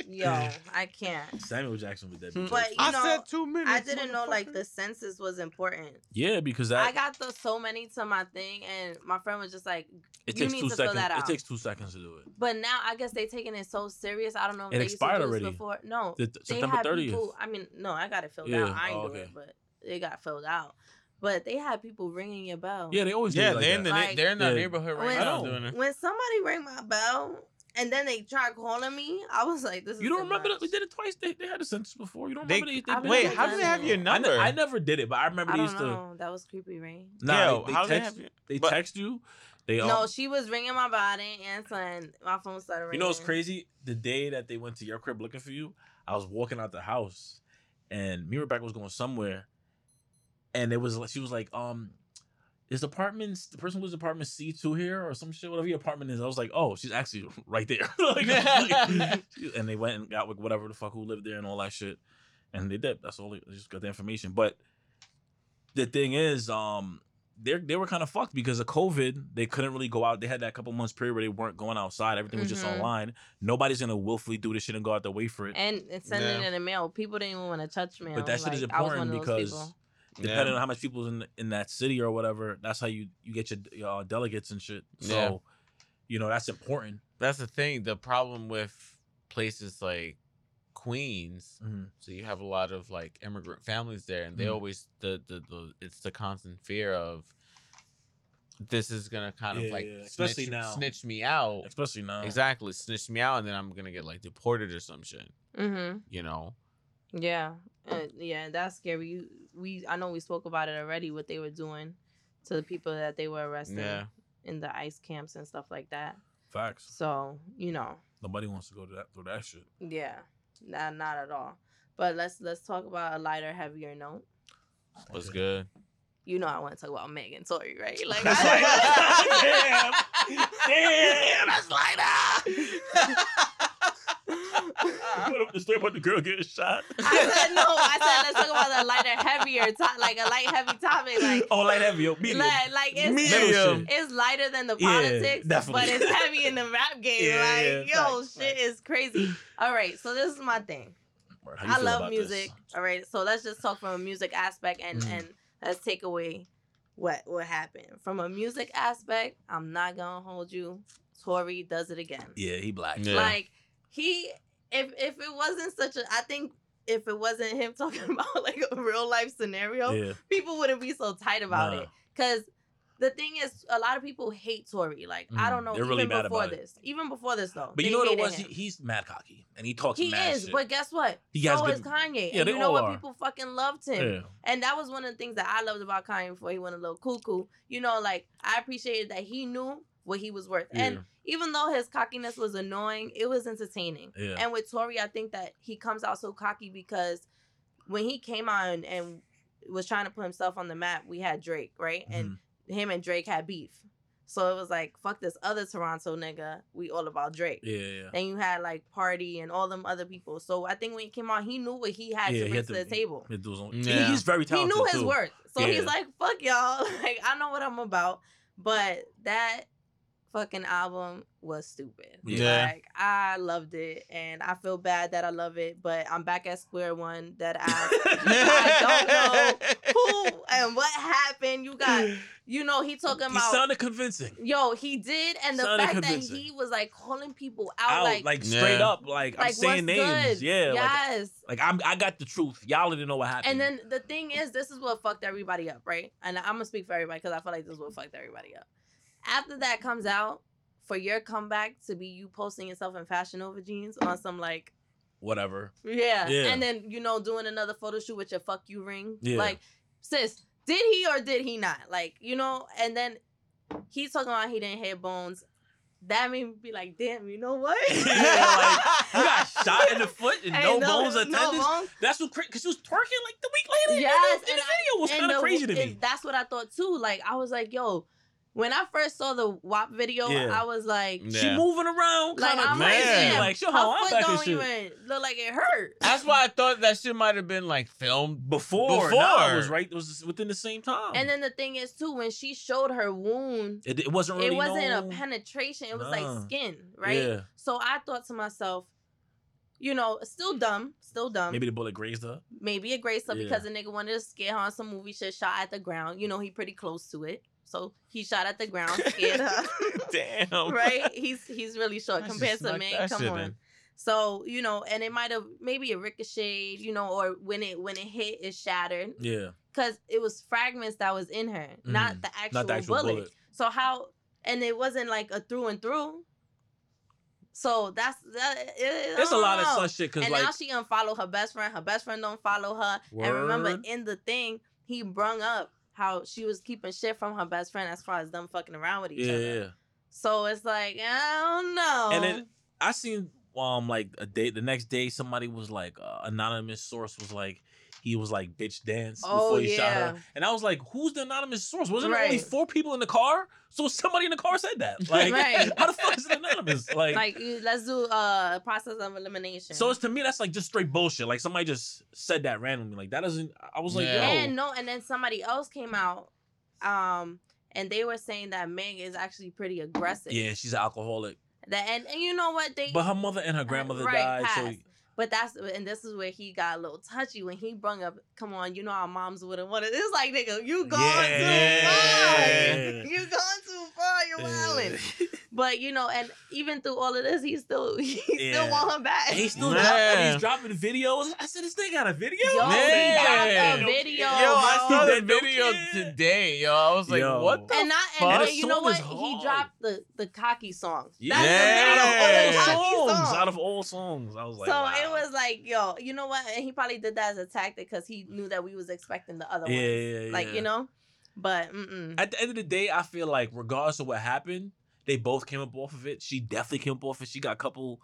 Yo, I can't. Samuel Jackson with that. bitch. But you I know, said two minutes I didn't know like the census was important. yeah, because that I got the so many to my thing, and my friend was just like, it you takes need two to fill seconds. that It takes two seconds to do it. but now I guess they taking it so serious. I don't know if It they used expired to already. before. No, The- they September 30th. people. I mean, no, I got it filled Yeah, out. I ain't oh, do it, but it got filled out. But they had people ringing your bell. Yeah, they always do yeah it like they're in the Like- they're in that Yeah. neighborhood right When- now I know. doing it When somebody rang my bell, and then they tried calling me. I was like, "This is You don't too remember that? We did it twice. They, they had a census before. You don't They- remember they, I've they Wait, never how do they have your done I, number? ne- I never did it, but I remember I they don't used know. That was creepy, right? to. Nah, Yo, they, they how they have you? They but- text you. They um, No, she was ringing my body, and answering. My phone started ringing. You know what's crazy? The day that they went to your crib looking for you, I was walking out the house, and me and Rebecca was going somewhere, and it was like she was like, um, is apartments the person who's apartment C two here or some shit, whatever your apartment is. I was like, oh, she's actually right there. Like, and they went and got with whatever the fuck who lived there and all that shit, and they did. That's all. They they just got the information. But the thing is, um, they they were kind of fucked because of COVID. They couldn't really go out. They had that couple months period where they weren't going outside. Everything was just Mhm. online. Nobody's gonna willfully do this shit and go out there wait for it. And, and sending Yeah. it in the mail. People didn't even want to touch mail. But that shit is Like, I important one of those because people. Depending Yeah. on how much people's in in that city or whatever, that's how you you get your, your uh, delegates and shit. So, Yeah. you know, that's important. That's the thing. The problem with places like Queens, Mhm. so you have a lot of like immigrant families there, and they Mhm. always the, the the it's the constant fear of this is gonna kind of like yeah, especially snitch, now. snitch me out. Especially now. Exactly, snitch me out, and then I'm gonna get like deported or some shit. Mm-hmm. You know? Yeah, uh, yeah, that's scary. You, we, I know we spoke about it already. What they were doing to the people that they were arresting Yeah. in the ice camps and stuff like that. Facts. So you know, Nobody wants to go to that through that shit. yeah, not not at all. But let's let's talk about a lighter, heavier note. What's good? You know, I want to talk about Megan Tory, right? Like, That's I- Damn, that's I What up the story about the girl getting shot? I said no. I said let's talk about a lighter, heavier, to- like a light, heavy topic, like. oh, light heavy, yo, medium. Like, like it's, Medium. Middle it's lighter than the Yeah, politics, but it's heavy in the rap game. Yeah, like, yeah, yo, facts, shit facts. is crazy. All right, so this is my thing. Word, how you I love music. this? All right, so let's just talk from a music aspect and Mhm. and let's take away what what happened from a music aspect. I'm not gonna hold you. Tory does it again. Yeah, he black. Yeah. Like he, if if it wasn't such a, I think if it wasn't him talking about like a real life scenario, Yeah. people wouldn't be so tight about Nah. it. Cause the thing is, a lot of people hate Tory. Like I Mhm. don't know, They're even really before about it. this, even before this though. But you know what it was? He, he's mad cocky, and he talks He mad is, shit. but guess what? He so good- is Kanye. Yeah, and you know what? are. People fucking loved him. yeah. And that was one of the things that I loved about Kanye before he went a little cuckoo. You know, like I appreciated that he knew what he was worth. Yeah. And even though his cockiness was annoying, it was entertaining. Yeah. And with Tory, I think that he comes out so cocky because when he came out and, and was trying to put himself on the map, we had Drake, right? And Mhm. him and Drake had beef. So it was like, fuck this other Toronto nigga. We all about Drake. yeah, yeah. Then you had like Party and all them other people. So I think when he came out, he knew what he had Yeah, to he bring had to to- the table. He do Yeah. He's very talented. He knew his too. worth. So Yeah. he's like, fuck y'all. Like, I know what I'm about. But that fucking album was stupid. Yeah. Like, I loved it. And I feel bad that I love it. But I'm back at square one that I, I don't know who and what happened. You got, you know, he talking about. He about. sounded convincing. Yo, he did, and the Sounded fact convincing. that he was like calling people out, Out, like, like, straight Yeah. up, like, I'm like, saying names. good? Yeah, like, yes. like I'm, I got the truth. Y'all didn't know what happened. And then the thing is, this is what fucked everybody up, right? And I'm gonna speak for everybody because I feel like this is what fucked everybody up. After that comes out, for your comeback to be you posting yourself in Fashion Nova jeans on some like, whatever. yeah, Yeah. and then you know doing another photo shoot with your fuck you ring, Yeah. like, sis, did he or did he not? Like, you know, and then he's talking about he didn't hit bones. That made me be like, damn, you know what? Yeah, like, You got shot in the foot and Hey, no, bones no attendance. bones. That's what crazy because she was twerking like the week later. Yes, the, and the video was kind of crazy to me. That's what I thought too. Like I was like, yo, when I first saw the WAP video, Yeah. I was like, Yeah. She moving around, like kind of I'm Man. like, crazy. damn, Like, she her hold on foot back and don't shit. even look like it hurt. That's why I thought that shit might have been like filmed. Before, Before. nah, it was right. It was within the same time. And then the thing is too, when she showed her wound, it, it wasn't really. it wasn't no, a penetration. It was Nah. like skin, right? Yeah, So I thought to myself, you know, still dumb, still dumb. maybe the bullet grazed her. maybe a grace up Yeah. because the nigga wanted to scare her on some movie shit, shot at the ground. You know, he pretty close to it. So he shot at the ground, scared her. Damn. right? He's he's really short I compared to snuck me. Come on. in. So you know, and it might have maybe a ricocheted, you know, or when it when it hit, it shattered Yeah, because it was fragments that was in her, not Mhm. the actual, not the actual bullet. bullet. So how? And it wasn't like a through and through. So that's that. It, There's a lot of such shit because And like now she unfollow her best friend. Her best friend don't follow her. And remember, in the thing, he brung up how she was keeping shit from her best friend as far as them fucking around with each yeah, other. yeah. So it's like I don't know. And then I seen um like a day the next day somebody was like uh, anonymous source was like he was like bitch dance Oh, before he shot her, and I was like, "Who's the anonymous source? Wasn't there only four people in the car? So somebody in the car said that. Like, Right. how the fuck is it anonymous? Like, like let's do uh, a process of elimination. so it's to me that's like just straight bullshit. Like somebody just said that randomly. Like that doesn't. I was like, Yeah. and no, and then somebody else came out, um, and they were saying that Meg is actually pretty aggressive. yeah, she's an alcoholic, That and, and you know what they but her mother and her grandmother right, died. So passed. But that's and this is where he got a little touchy when he brung up, "Come on, you know our moms wouldn't want it." It's like, nigga, you going Yeah. too far. You going too far. You're wilding. But you know, and even through all of this, he still he Yeah. still want her back. And he's still Man. dropping, he's dropping videos. I said, this thing got a video. Yo, he got a video, Yo, I saw That video today. Yo, I was like, Yo. what the and not fuck? and That then you know song what? is He dropped the the cocky song. Yeah, Yeah. That's the out of cocky old songs, out of old songs. I was like, so wow. It was like, yo, you know what? And he probably did that as a tactic because he knew that we was expecting the other one. yeah, yeah. Like you know, but mm-mm. At the end of the day, I feel like regardless of what happened, they both came up off of it. She definitely came up off it. She got a couple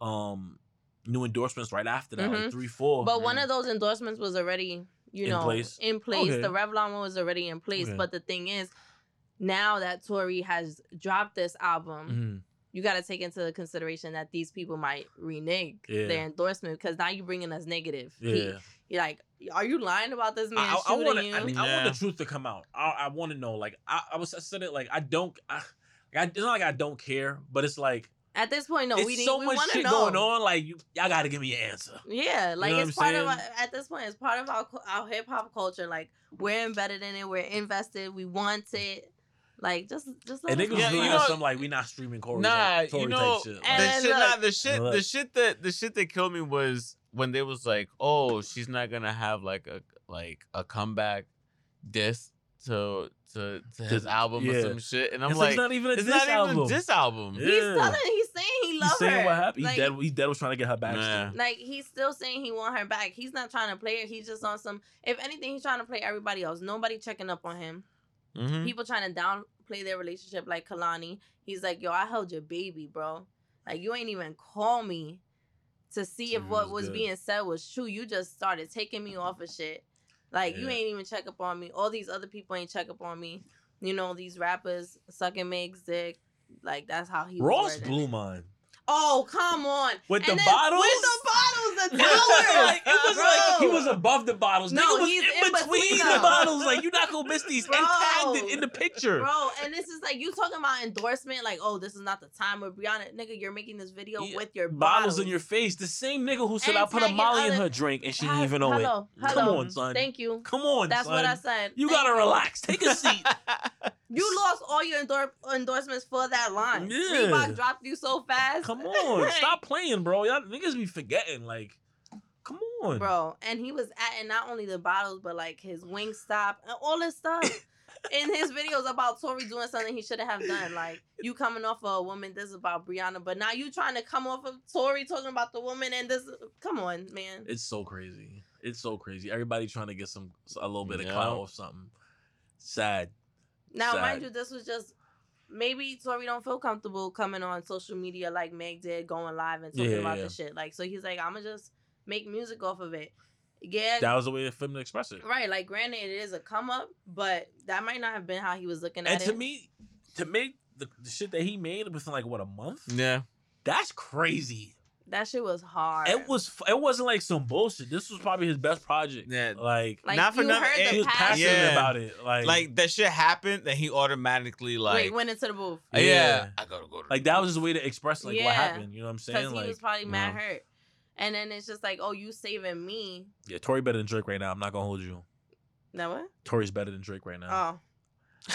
um new endorsements right after that, like Mhm. three, four. But one of those endorsements was already, you In know, place? in place. Okay. The Revlon one was already in place. Okay. But the thing is, now that Tory has dropped this album, Mhm. You got to take into consideration that these people might renege Yeah. their endorsement because now you're bringing us negative. He- yeah, you're like, are you lying about this man I, I, shooting want you? I, I Yeah. want the truth to come out. I, I want to know. Like I, I was I said it like I don't. I, I, it's not like I don't care, but it's like At this point, no, it's we need. so we much shit know. going on. Like you, y'all got to give me an answer. Yeah, like know it's what I'm part of our, at this point, it's part of our our hip hop culture. Like we're embedded in it, we're invested, we want it. Like just just let And us niggas was Yeah, doing you know- some like we not streaming Corey Nah, type, you know, shit. And the then shit, look- nah, the shit, the shit that the shit that killed me was when they was like, oh, she's not gonna have like a like a comeback disc to to, to his To- album or some shit, and I'm it's, like, it's not even a it's diss not even album. a diss album. Yeah. He's telling, he's saying he loves He's saying her. what happened. Like, he dead. He dead was trying to get her back. Nah. like he's still saying he want her back. He's not trying to play her. He's just on some. If anything, he's trying to play everybody else. Nobody checking up on him. Mhm. People trying to downplay their relationship, like Kehlani. He's like, yo, I held your baby, bro. Like you ain't even call me to see if what was good. being said was true. You just started taking me off of shit. Like you ain't even check up on me. All these other people ain't check up on me. You know these rappers sucking Meg's dick. Like that's how he was Ross blew mine. Oh come on! With the And then bottles? With the bottles, the It was towers. like, it was like he was above the bottles. No, Nigga was he's in in between, between the bottles. Like you're not gonna miss these and Bro. tagged it in the picture. Bro, and this is like you talking about endorsement, like, oh, this is not the time with Breonna. Nigga, you're making this video Yeah, with your bottles bottles, in your face. The same nigga who said And I put a tagging Molly in her drink and she didn't even know hello, it. Come on, son. Thank you. Come on, That's son. what I said. You Thank gotta relax. Take a seat. You lost all your endor- endorsements for that line. Yeah. Reebok dropped you so fast. Come on, stop playing, bro. Y'all niggas be forgetting. Like, come on, Bro, and he was adding not only the bottles, but like his Wingstop and all this stuff. in his videos about Tory doing something he shouldn't have done. Like you coming off of a woman, this is about Breonna, but now you trying to come off of Tory talking about the woman and this. Come on, man. It's so crazy. It's so crazy. Everybody trying to get some a little bit of Yeah. clout off something. Sad. Now, Sad. mind you, this was just maybe Tory don't feel comfortable coming on social media like Meg did, going live and talking Yeah, about yeah. the shit. Like, so he's like, I'm gonna just make music off of it. Yeah, That was the way for him to express it. right. Like, granted, it is a come up, but that might not have been how he was looking at And it. And to me, to make the, the shit that he made within like what a month, yeah. that's crazy. That shit was hard. It was. It wasn't like some bullshit. This was probably his best project. Yeah. Like, like Not for nothing, he was passion. passionate Yeah. about it. Like, Like that shit happened, then he automatically like, Wait, went into the booth yeah, Yeah. I gotta go to. like that was his way to express like Yeah. what happened. You know what I'm saying? because saying? he Like, was probably mad yeah. hurt. And then it's just like, oh, you saving me. yeah, Tory better than Drake right now. I'm not gonna hold you. Now what? Tory's better than Drake right now.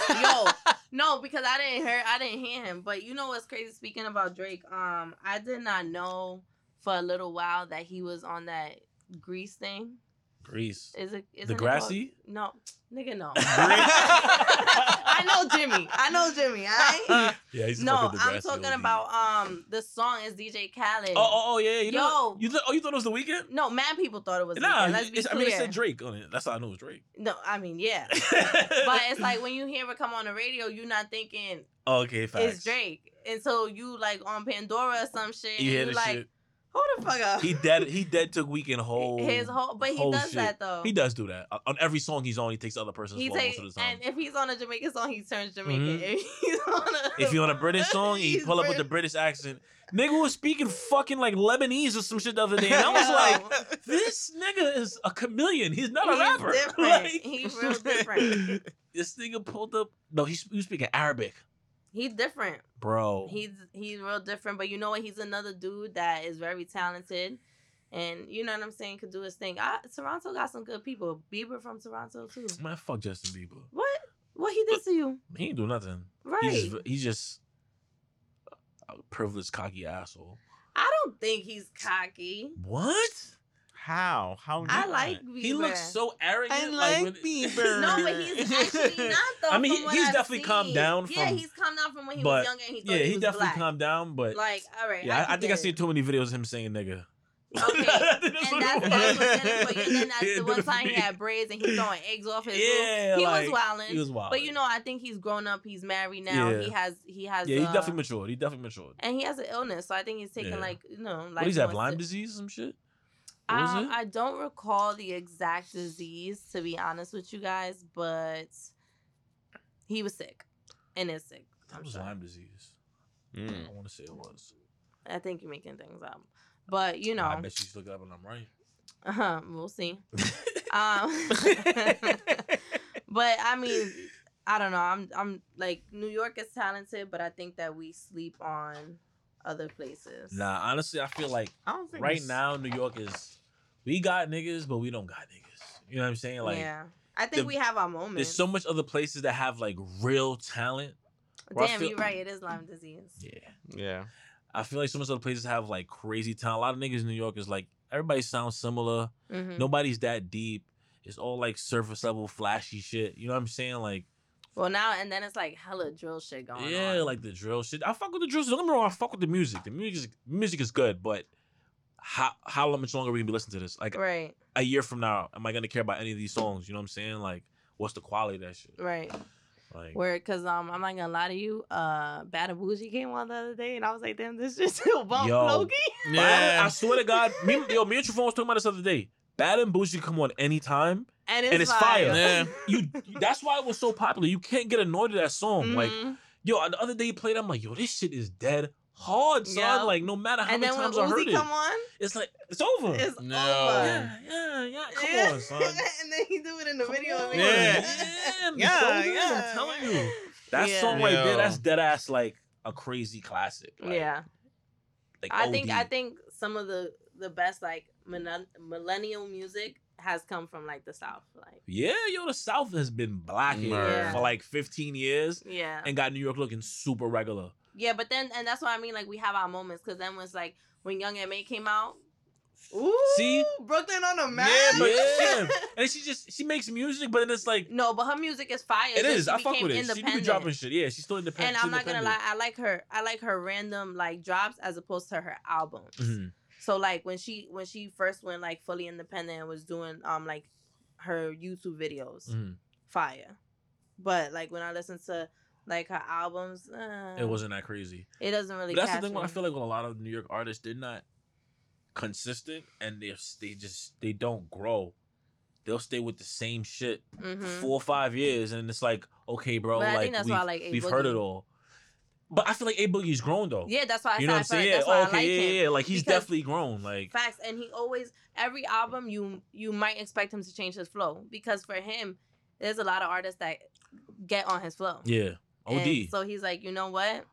Oh. Yo, no, because I didn't hear, I didn't hear him. But you know what's crazy? Speaking about Drake, um, I did not know for a little while that he was on that Greece thing. Greece. Is it is The grassy? No, nigga, no. I know Jimmy. I know Jimmy. I Yeah, he's no. I'm talking about um the song is DJ Khaled. Oh, oh, oh, yeah. You know, Yo. you th- oh, you thought it was the Weeknd? No, mad people thought it was. Nah, Weeknd. Let's be it's- I mean, it said Drake on it. That's how I know it was Drake. no, I mean yeah. But it's like when you hear it come on the radio, you're not thinking okay, facts. it's Drake. And so you like on Pandora or some shit. You hear and the like, shit? Hold the fuck up. He dead. He dead took Weeknd whole. his whole, but he whole does shit. that though. He does do that on every song he's on. He takes the other person's He flow most of the time. and if he's on a Jamaican song, he turns Jamaican. Mhm. If he's on a, If you on a British song, he pull up with the British. Accent. Nigga was speaking fucking like Lebanese or some shit the other day, and I was like, this nigga is a chameleon. He's not a He's rapper. different. Like- He's real different. this nigga pulled up. No, he's he was speaking Arabic, he's different. bro. He's he's real different. But you know what? He's another dude that is very talented, and you know what I'm saying. Could do his thing. I, Toronto got some good people. Bieber from Toronto too. Man, fuck Justin Bieber. What? What he did to you? He ain't do nothing. Right. He's just, he's just a privileged, cocky asshole. I don't think he's cocky. What? How? How? I not? like Bieber. He looks so arrogant. I like when- Bieber. No, but he's actually not though. I mean, from he- what he's I've definitely calmed seen. down Yeah, he's calmed down from when he but, was younger and he thought yeah, he, he was definitely black. calmed down, but Like, all right. yeah, I, I think I see too many videos of him saying nigga. Okay, and that's why he was getting for you. Then that's the one time he had braids and he throwing eggs off his Yeah, roof. He like, was wilding. He was wild. But you know, I think he's grown up. He's married now. Yeah. He has he has yeah, he uh, definitely matured. He definitely matured. and he has an illness. So I think he's taking Yeah. like you know like what is that? more Lyme si- disease, some shit. What was Um, it? I don't recall the exact disease to be honest with you guys, but he was sick and is sick. That I'm was sure. Lyme disease. Mm. I want to say it was. I think you're making things up, but you know, I bet you should look it up and I'm right. Uh huh. we'll see. Um, but I mean, I don't know. I'm I'm like New York is talented, but I think that we sleep on other places. Nah, honestly, I feel like I don't think right now New York is. We got niggas, but we don't got niggas. You know what I'm saying? Like, yeah, I think the- we have our moments. there's so much other places that have like real talent. Damn, feel- you're right. It is Lyme disease. Yeah. Yeah. I feel like so much other places have like crazy talent. A lot of niggas in New York is like everybody sounds similar. hmm Nobody's that deep. It's all like surface level flashy shit. You know what I'm saying? Like Well, now and then it's like hella drill shit going on. yeah, like the drill shit. I fuck with the drill. shit. Don't get me wrong. I fuck with the music. The music music is good, but how how much longer are we gonna be listening to this? Like right, a year from now, am I gonna care about any of these songs? You know what I'm saying? Like what's the quality of that shit? right. Like Where, cause um, I'm not gonna lie to you. Uh, Bad and Boujee came on the other day, and I was like, damn, this shit still bump Yo. Loki. But I, I swear to God, me, yo, me and Truffaut was talking about this other day. Bad and Boujee come on anytime. And it's, And it's fire. Yeah. You that's why it was so popular. You can't get annoyed at that song. Like Mhm. Yo, the other day you played, I'm like, yo, this shit is dead hard, son. Yeah. Like, no matter how and many then when times I heard Uzi it, come on, it's like it's over. it's No. over. yeah, yeah, yeah. Come Yeah. on, son. and then he do it in the Come video. on. video. Yeah. yeah, Yeah, shoulders, yeah. I'm telling you, that Yeah. song right there, that's dead ass like a crazy classic. Like, yeah. like I think I think some of the the best like millen- millennial music has come from like the South. Like Yeah, yo, the South has been blacking Yeah. for like 15 years yeah, and got New York looking super regular. Yeah. But then and that's what I mean. Like we have our moments because then was like when Young M.A came out. Ooh, See? Brooklyn on the map. Yeah, but- Yeah. And she just she makes music, but then it's like no, but her music is fire. it is. I fuck with it. She be dropping shit. Yeah, she's still independent. And I'm not gonna lie, I like her. I like her random like drops as opposed to her albums. hmm So like when she when she first went like fully independent and was doing um like her YouTube videos, hmm fire. But like when I listen to like her albums, uh, It wasn't that crazy. It doesn't really. But that's the thing. When I feel like when a lot of New York artists did not consistent and they they just they don't grow. They'll stay with the same shit Mhm. four or five years, and it's like, okay, bro, But like we've, why like we've heard it all. But I feel like A Boogie's grown though. Yeah, that's why I you know what I'm saying? Yeah, okay, like yeah, yeah, like he's Because- definitely grown. Like, Facts, and he always every album you you might expect him to change his flow because for him, there's a lot of artists that get on his flow. yeah, And OD, so he's like, you know what?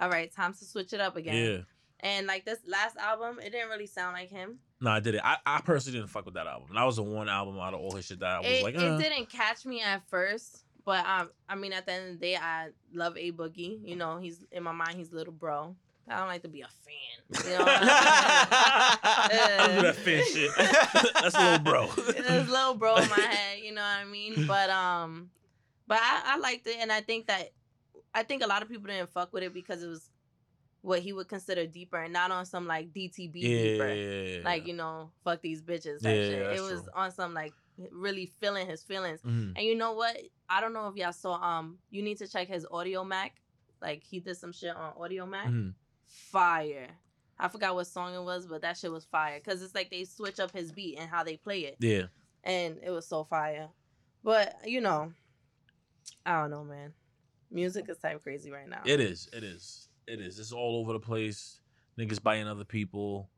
All right, time to switch it up again. yeah. And like this last album, it didn't really sound like him. No, I did it. I, I personally didn't fuck with that album. That was the one album out of all his shit that I was It, like, it uh. didn't catch me at first, but um, I mean, at the end of the day, I love A Boogie. You know, he's in my mind, he's little bro. I don't like to be a fan. You know what I'm saying? I do that fan shit. That's a little bro. There's little bro in my head, you know what I mean? But um, but I, I liked it, and I think that I think a lot of people didn't fuck with it because it was what he would consider deeper, and not on some like DTB deeper, yeah. like you know, fuck these bitches. Yeah, shit. It was true. on some like really feeling his feelings. Mhm. And you know what? I don't know if y'all saw. Um, you need to check his Audiomack. Like he did some shit on Audiomack. Mhm. Fire. I forgot what song it was, but that shit was fire. Cause it's like they switch up his beat and how they play it, Yeah. and it was so fire. But you know, I don't know, man. Music is type crazy right now. It is. It is. It is. It's all over the place. Niggas buying other people.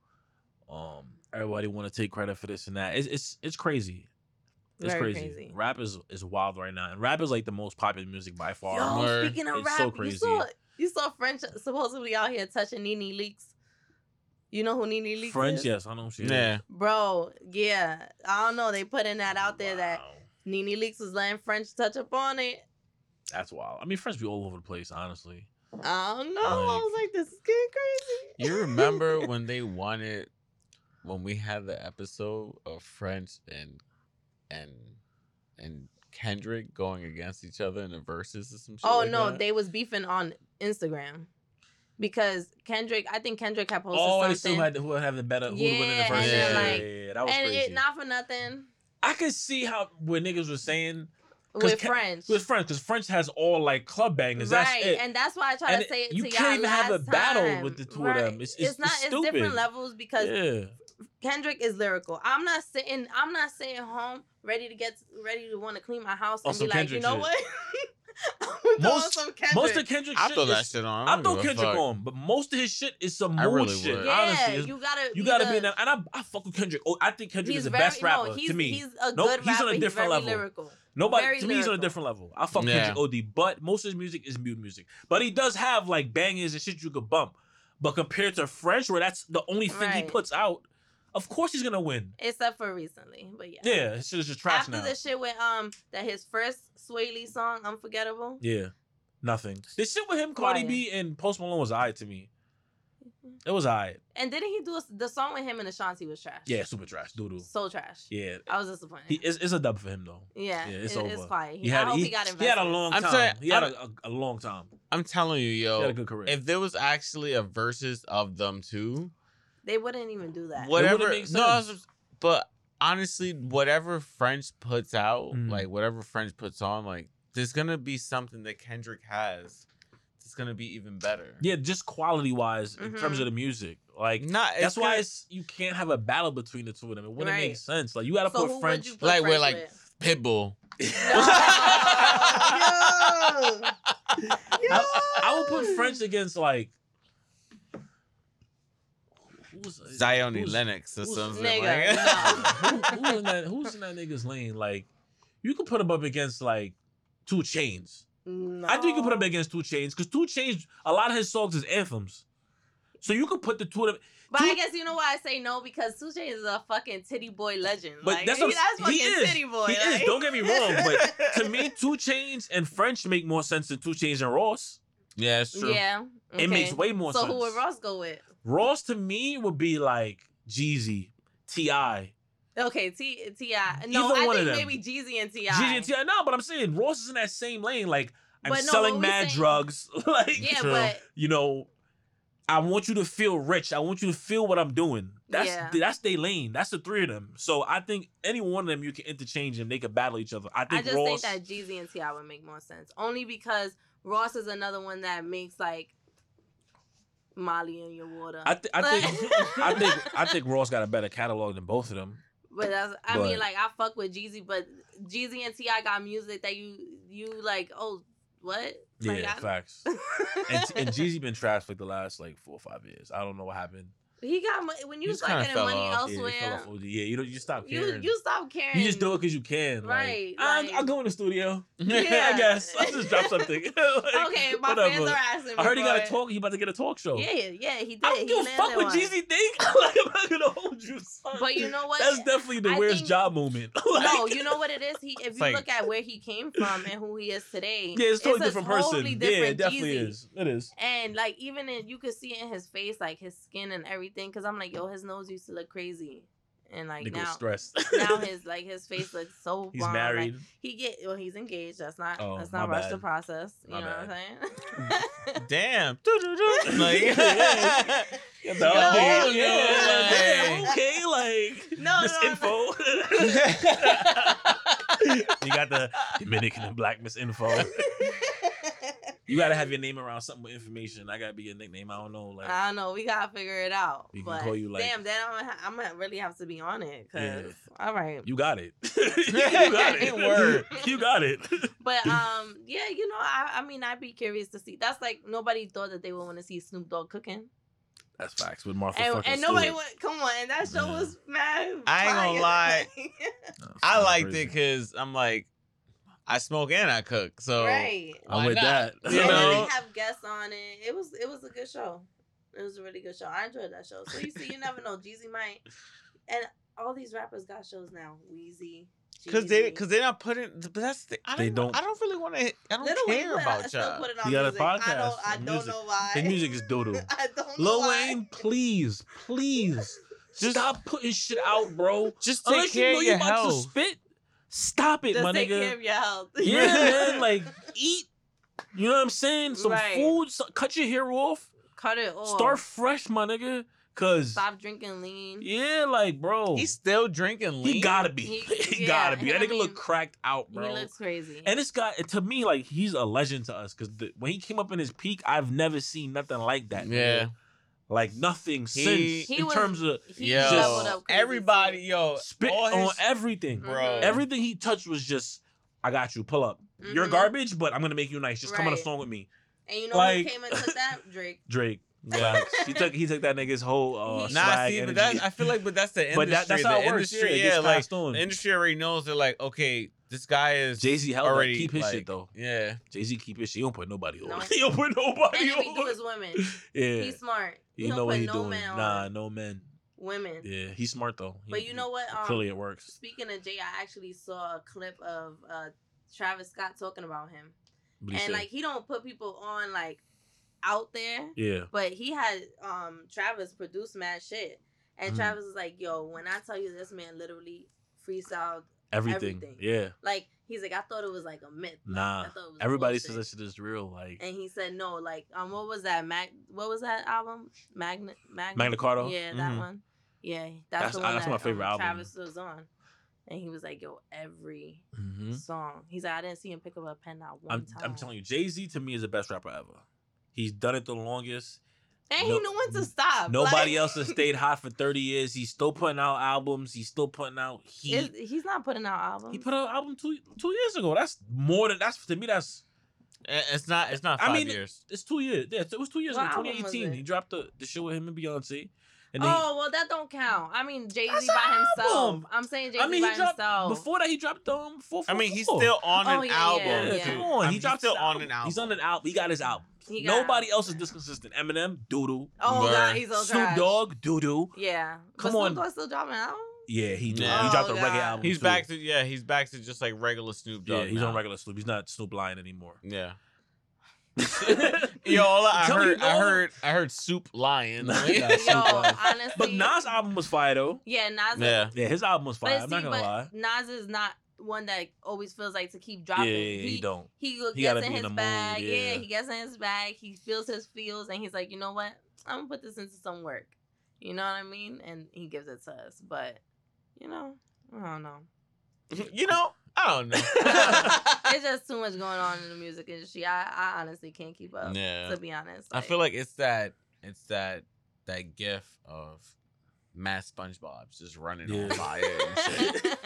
Um, everybody want to take credit for this and that. It's it's it's crazy. It's Very crazy. crazy. Rap is is wild right now, and rap is like the most popular music by far. Yo, Word. speaking of It's rap, so you saw you saw French supposedly out here touching NeNe Leakes. You know who NeNe Leakes French, is? yes, I know she is. yeah. Bro, yeah. I don't know. They putting that out there that Wow. NeNe Leakes was letting French touch up on it. that's wild. I mean, French be all over the place, honestly. I don't know. I was like, this is getting crazy. You remember when they wanted when we had the episode of French and and and Kendrick going against each other in the verses or some shit? Oh like no, that? they was beefing on Instagram because Kendrick. I think Kendrick had posted Oh, they something, still had who would have the better, who would win in the Yeah, first. and Yeah, yeah, like- yeah, yeah, that was crazy. and crazy. it not for nothing I could see how what niggas was saying with French. with French because French has all like club bangers. right, That's it. and that's why I try And to say it you to can't even have a last battle with the two of them. Right. It's- it's- not. it's It's different levels because yeah. Kendrick is lyrical. I'm not sitting. I'm not sitting home ready to get ready to want to clean my house On and be like, Kendrick you know shit. what? I'm throwing Most- Kendrick. Most of Kendrick I throw that is- shit on. I don't throw Kendrick on, but most of his shit is some I mood really shit. would. yeah, Honestly, you gotta. you gotta be in that. And I, I fuck with Kendrick. Oh, I think Kendrick He's is the very, best rapper no, he's, to me. He's a Nope, good he's on a rapper. different very level. lyrical. Nobody very to me he's on a different level. I fuck Yeah. Kendrick OD, but most of his music is mute music. But he does have like bangers and shit you could bump. But compared to French, where that's the only thing he puts out, of course he's gonna win. Except for recently, but yeah. Yeah, his shit is just trash After now. the shit with um that his first Swae Lee song, Unforgettable. Yeah, nothing. The shit with him, Cardi Fire. B, and Post Malone was alright to me. It was alright. And didn't he do a, the song with him and Ashanti was trash? Yeah, super trash, doo doo. So trash. Yeah, I was disappointed. he, it's, it's a dub for him though. yeah, yeah, it's it- it's over. fire. He, He had, I hope he, he, got he had a long I'm time. he had I a, a, a long time. I'm telling you, He had a yo. good career. If there was actually a versus of them two, They wouldn't even do that. What- whatever. make No, I but honestly, whatever French puts out, Mhm. like whatever French puts on, like there's gonna be something that Kendrick has. It's gonna be even better. yeah, just quality wise in terms of the music, like not. that's why gonna- it's you can't have a battle between the two of them. It wouldn't Right. make sense. Like you got to So put French. put Like, we're like- with? Pitbull. Yo! Yo! I would put French against like. Who's, uh, Zion who's- Lennox or who's- something. Nigga, like- who, who's in that? Who's in that nigga's lane? Like, you could put him up against like Two Chainz. I think you could put him No. against Two Chainz because Two Chainz, a lot of his songs is anthems. So you could put the two of them. But I guess you know why I say no because Two Chainz is a fucking titty boy legend. But like, that's he, what I'm- that's fucking he is. titty boy. He is. Don't get me wrong, but To me, Two Chainz and French make more sense than Two Chainz and Ross. yeah, it's true. yeah, It makes way more So sense. who would Ross go with? Ross to me would be like Jeezy, Ti. Okay, T Ti. No, Either I one think them. maybe Jeezy and Ti. Jeezy and Ti. No, but I'm saying Ross is in that same lane. Like I'm But no, selling what we mad saying- drugs. like Yeah, True. but you know, I want you to feel rich. I want you to feel what I'm doing. That's Yeah. that's their lane. That's the three of them. So I think any one of them you can interchange them. They could battle each other. I think Ross. I think just Ross. think that Jeezy and T.I. would make more sense. Only because Ross is another one that makes like Molly in your water. I, th- I Like- think I think I think Ross got a better catalog than both of them. But that's, I But- mean, like I fuck with Jeezy, but Jeezy and T.I. got music that you you like. Oh, what? Like, Yeah, I- facts. And, and Jeezy been trash for like the last like four or five years. I don't know what happened. He got money when you start getting money off. Yeah, elsewhere. off Yeah, you know, you stop caring. you stop caring. You just do it because you can. Like, Right, I'll, like- I'll go in the studio. Yeah. I guess. I'll just drop something. Like, Okay, my whatever. fans are asking. I heard he got a talk. He about to get a talk show. Yeah, yeah, he did. I don't give a fuck what. Jeezy think. like, I'm not gonna hold you, son. But you know what? That's definitely the I where's think- job moment. Like- no, you know what it is. He, if you like- look at where he came from and who he is today, Yeah, it's totally a different person. totally yeah, it definitely Jeezy. is. It is. And like even in, you could see in his face, like his skin and everything. Cause I'm like, yo, his nose used to look crazy, and like was now, stressed. now his like his face looks so. He's bomb. Like, married. he get well, he's engaged. That's not Oh, that's not rush bad. the process. You My know what I'm saying? Damn. Like. You No, yeah, like- okay, like No, no, no. You got the Dominican and Black Miss Info. You gotta have your name around something with information. I gotta be your nickname. I don't know, like I don't know. We gotta figure it out. We can but call you, like- damn, then I'm gonna, ha- I'm gonna really have to be on it. Cause Yeah. all right. you got it. you got it. Word. You got it. But um, yeah, you know, I I mean, I'd be curious to see. That's like nobody thought that they would want to see Snoop Dogg cooking, That's facts with Martha and, and nobody Stewart. went. Come on, and that show Yeah. was mad. I ain't gonna lie. I liked crazy. it because I'm like, I smoke and I cook. So right. I'm with not? that. You know? then they have guests on it. It was it was a good show. It was a really good show. I enjoyed that show. So you see, you never know. Jeezy might, and all these rappers got shows now. Weezy. Because they, cause they're not putting. But that's the. I don't. They don't- I don't really want to. I don't Little care put- about y'all. put it on He got a music. I podcast don't. I on don't know why. The music is doodle. I don't know Lil why. Wayne, please, please, Just- stop putting shit out, bro. Just take Unless you care know of you your about to health. spit, stop it, Just my nigga. of your health. Yeah, man, like eat. You know what I'm saying? Some Right. food. so- cut your hair off. cut it off. Start fresh, my nigga. Cause Stop drinking lean. yeah, like bro, He's still drinking lean. he gotta be. He- He, yeah, gotta be. That I nigga mean, look cracked out, bro. He bro. looks crazy. And this guy, to me, like he's a legend to us because when he came up in his peak, I've never seen nothing like that. nigga. Yeah. Like nothing He- since He in was- terms of he Yo, leveled up everybody, yo, spit all on his- everything, Mhm. bro. Everything he touched was just, I got you. Pull up. You're Mhm. garbage, but I'm gonna make you nice. Just come on a Right. song with me, And you know like- who came and took that? Drake. Drake. Yeah. He took he took that nigga's whole uh, He- Nah, swag see, but energy. that I feel like, but that's the industry. but that, that's the how it works. industry, yeah, it yeah, like on. the industry already knows. They're like, okay, this guy is Jay Z held already that. Keep his like, shit though. Yeah, Jay Z keep his shit. He don't put nobody on. No. he don't put And nobody if he do on. is women. yeah, He's smart. He, know what he no doing. Nah, no men. women. Yeah, he's smart though. He- But you know what? Um, clearly it works. Speaking of Jay, I actually saw a clip of uh, Travis Scott talking about him, and like he don't put people on like out there, yeah, but he had um Travis produce mad shit, and Mhm. Travis is like, "Yo, when I tell you this man literally freestyled, everything. everything. Yeah, like he's like, I thought it was like a myth. Like, nah. I thought it was Everybody bullshit." says that shit is real. Like And he said no, like um, what was that? Mag, what was that album? Magna, Magna, Magna Carta? Yeah, that Mhm. one. Yeah, that's, That's- the one that's that, my favorite um, album. Travis was on, and he was like, "Yo, every Mhm. song." He's like, "I didn't see him pick up a pen not one I'm, time." I'm telling you, Jay Z to me is the best rapper ever. He's done it the longest. And no- he knew when to stop. Nobody like, else has stayed hot for 30 years. He's still putting out albums. He's still putting out heat. Is- he's not putting out albums. he put out an album two two years ago. That's more than that's to me. That's it's not. It's not I five mean, years. it's two years. Yeah, it was two years What ago. 2018. He dropped the, the shit with him and Beyonce. And then oh well, that don't count. I mean, Jay Z by himself. I'm saying Jay I Z mean, by he dropped himself. before that. He dropped um four. I mean, he's still on Oh, an yeah, album. Yeah, yeah. come on. I'm he dropped still on an album. He's on an album. He got his album. He got Nobody albums. else is this consistent. Eminem, doodoo. Oh Word. god, he's so Snoop. Dogg, doodoo. Yeah, Come but on. Snoop Dogg still dropping an album. Yeah, he do. Yeah. He dropped Oh, a reggae album. He's too. back to yeah. He's back to just like regular Snoop Dogg. Yeah, he's now. on regular Snoop. He's not Snoop Lion anymore. Yeah. Yo, all I Tell me heard, I all- heard, I heard Soup Lion. Nah, Like- nah, Yo, honestly, But Nas' album was fire though. yeah, Nas. yeah. Yeah, his album was but fire. see, I'm not gonna but lie. Nas is not one that always feels like to keep dropping. yeah, yeah, he, don't. He, go- He gotta gets in be in his the mood, bag. yeah. he gets in his bag. He feels his feels, and he's like, you know what? I'm gonna put this into some work. You know what I mean? And he gives it to us. But you know, I don't know. You know, I don't know. It's just too much going on in the music industry. I, I honestly can't keep up. Yeah. To be honest, I feel like it's that, it's that, that gif of Matt SpongeBob's just running on Yeah. fire and shit.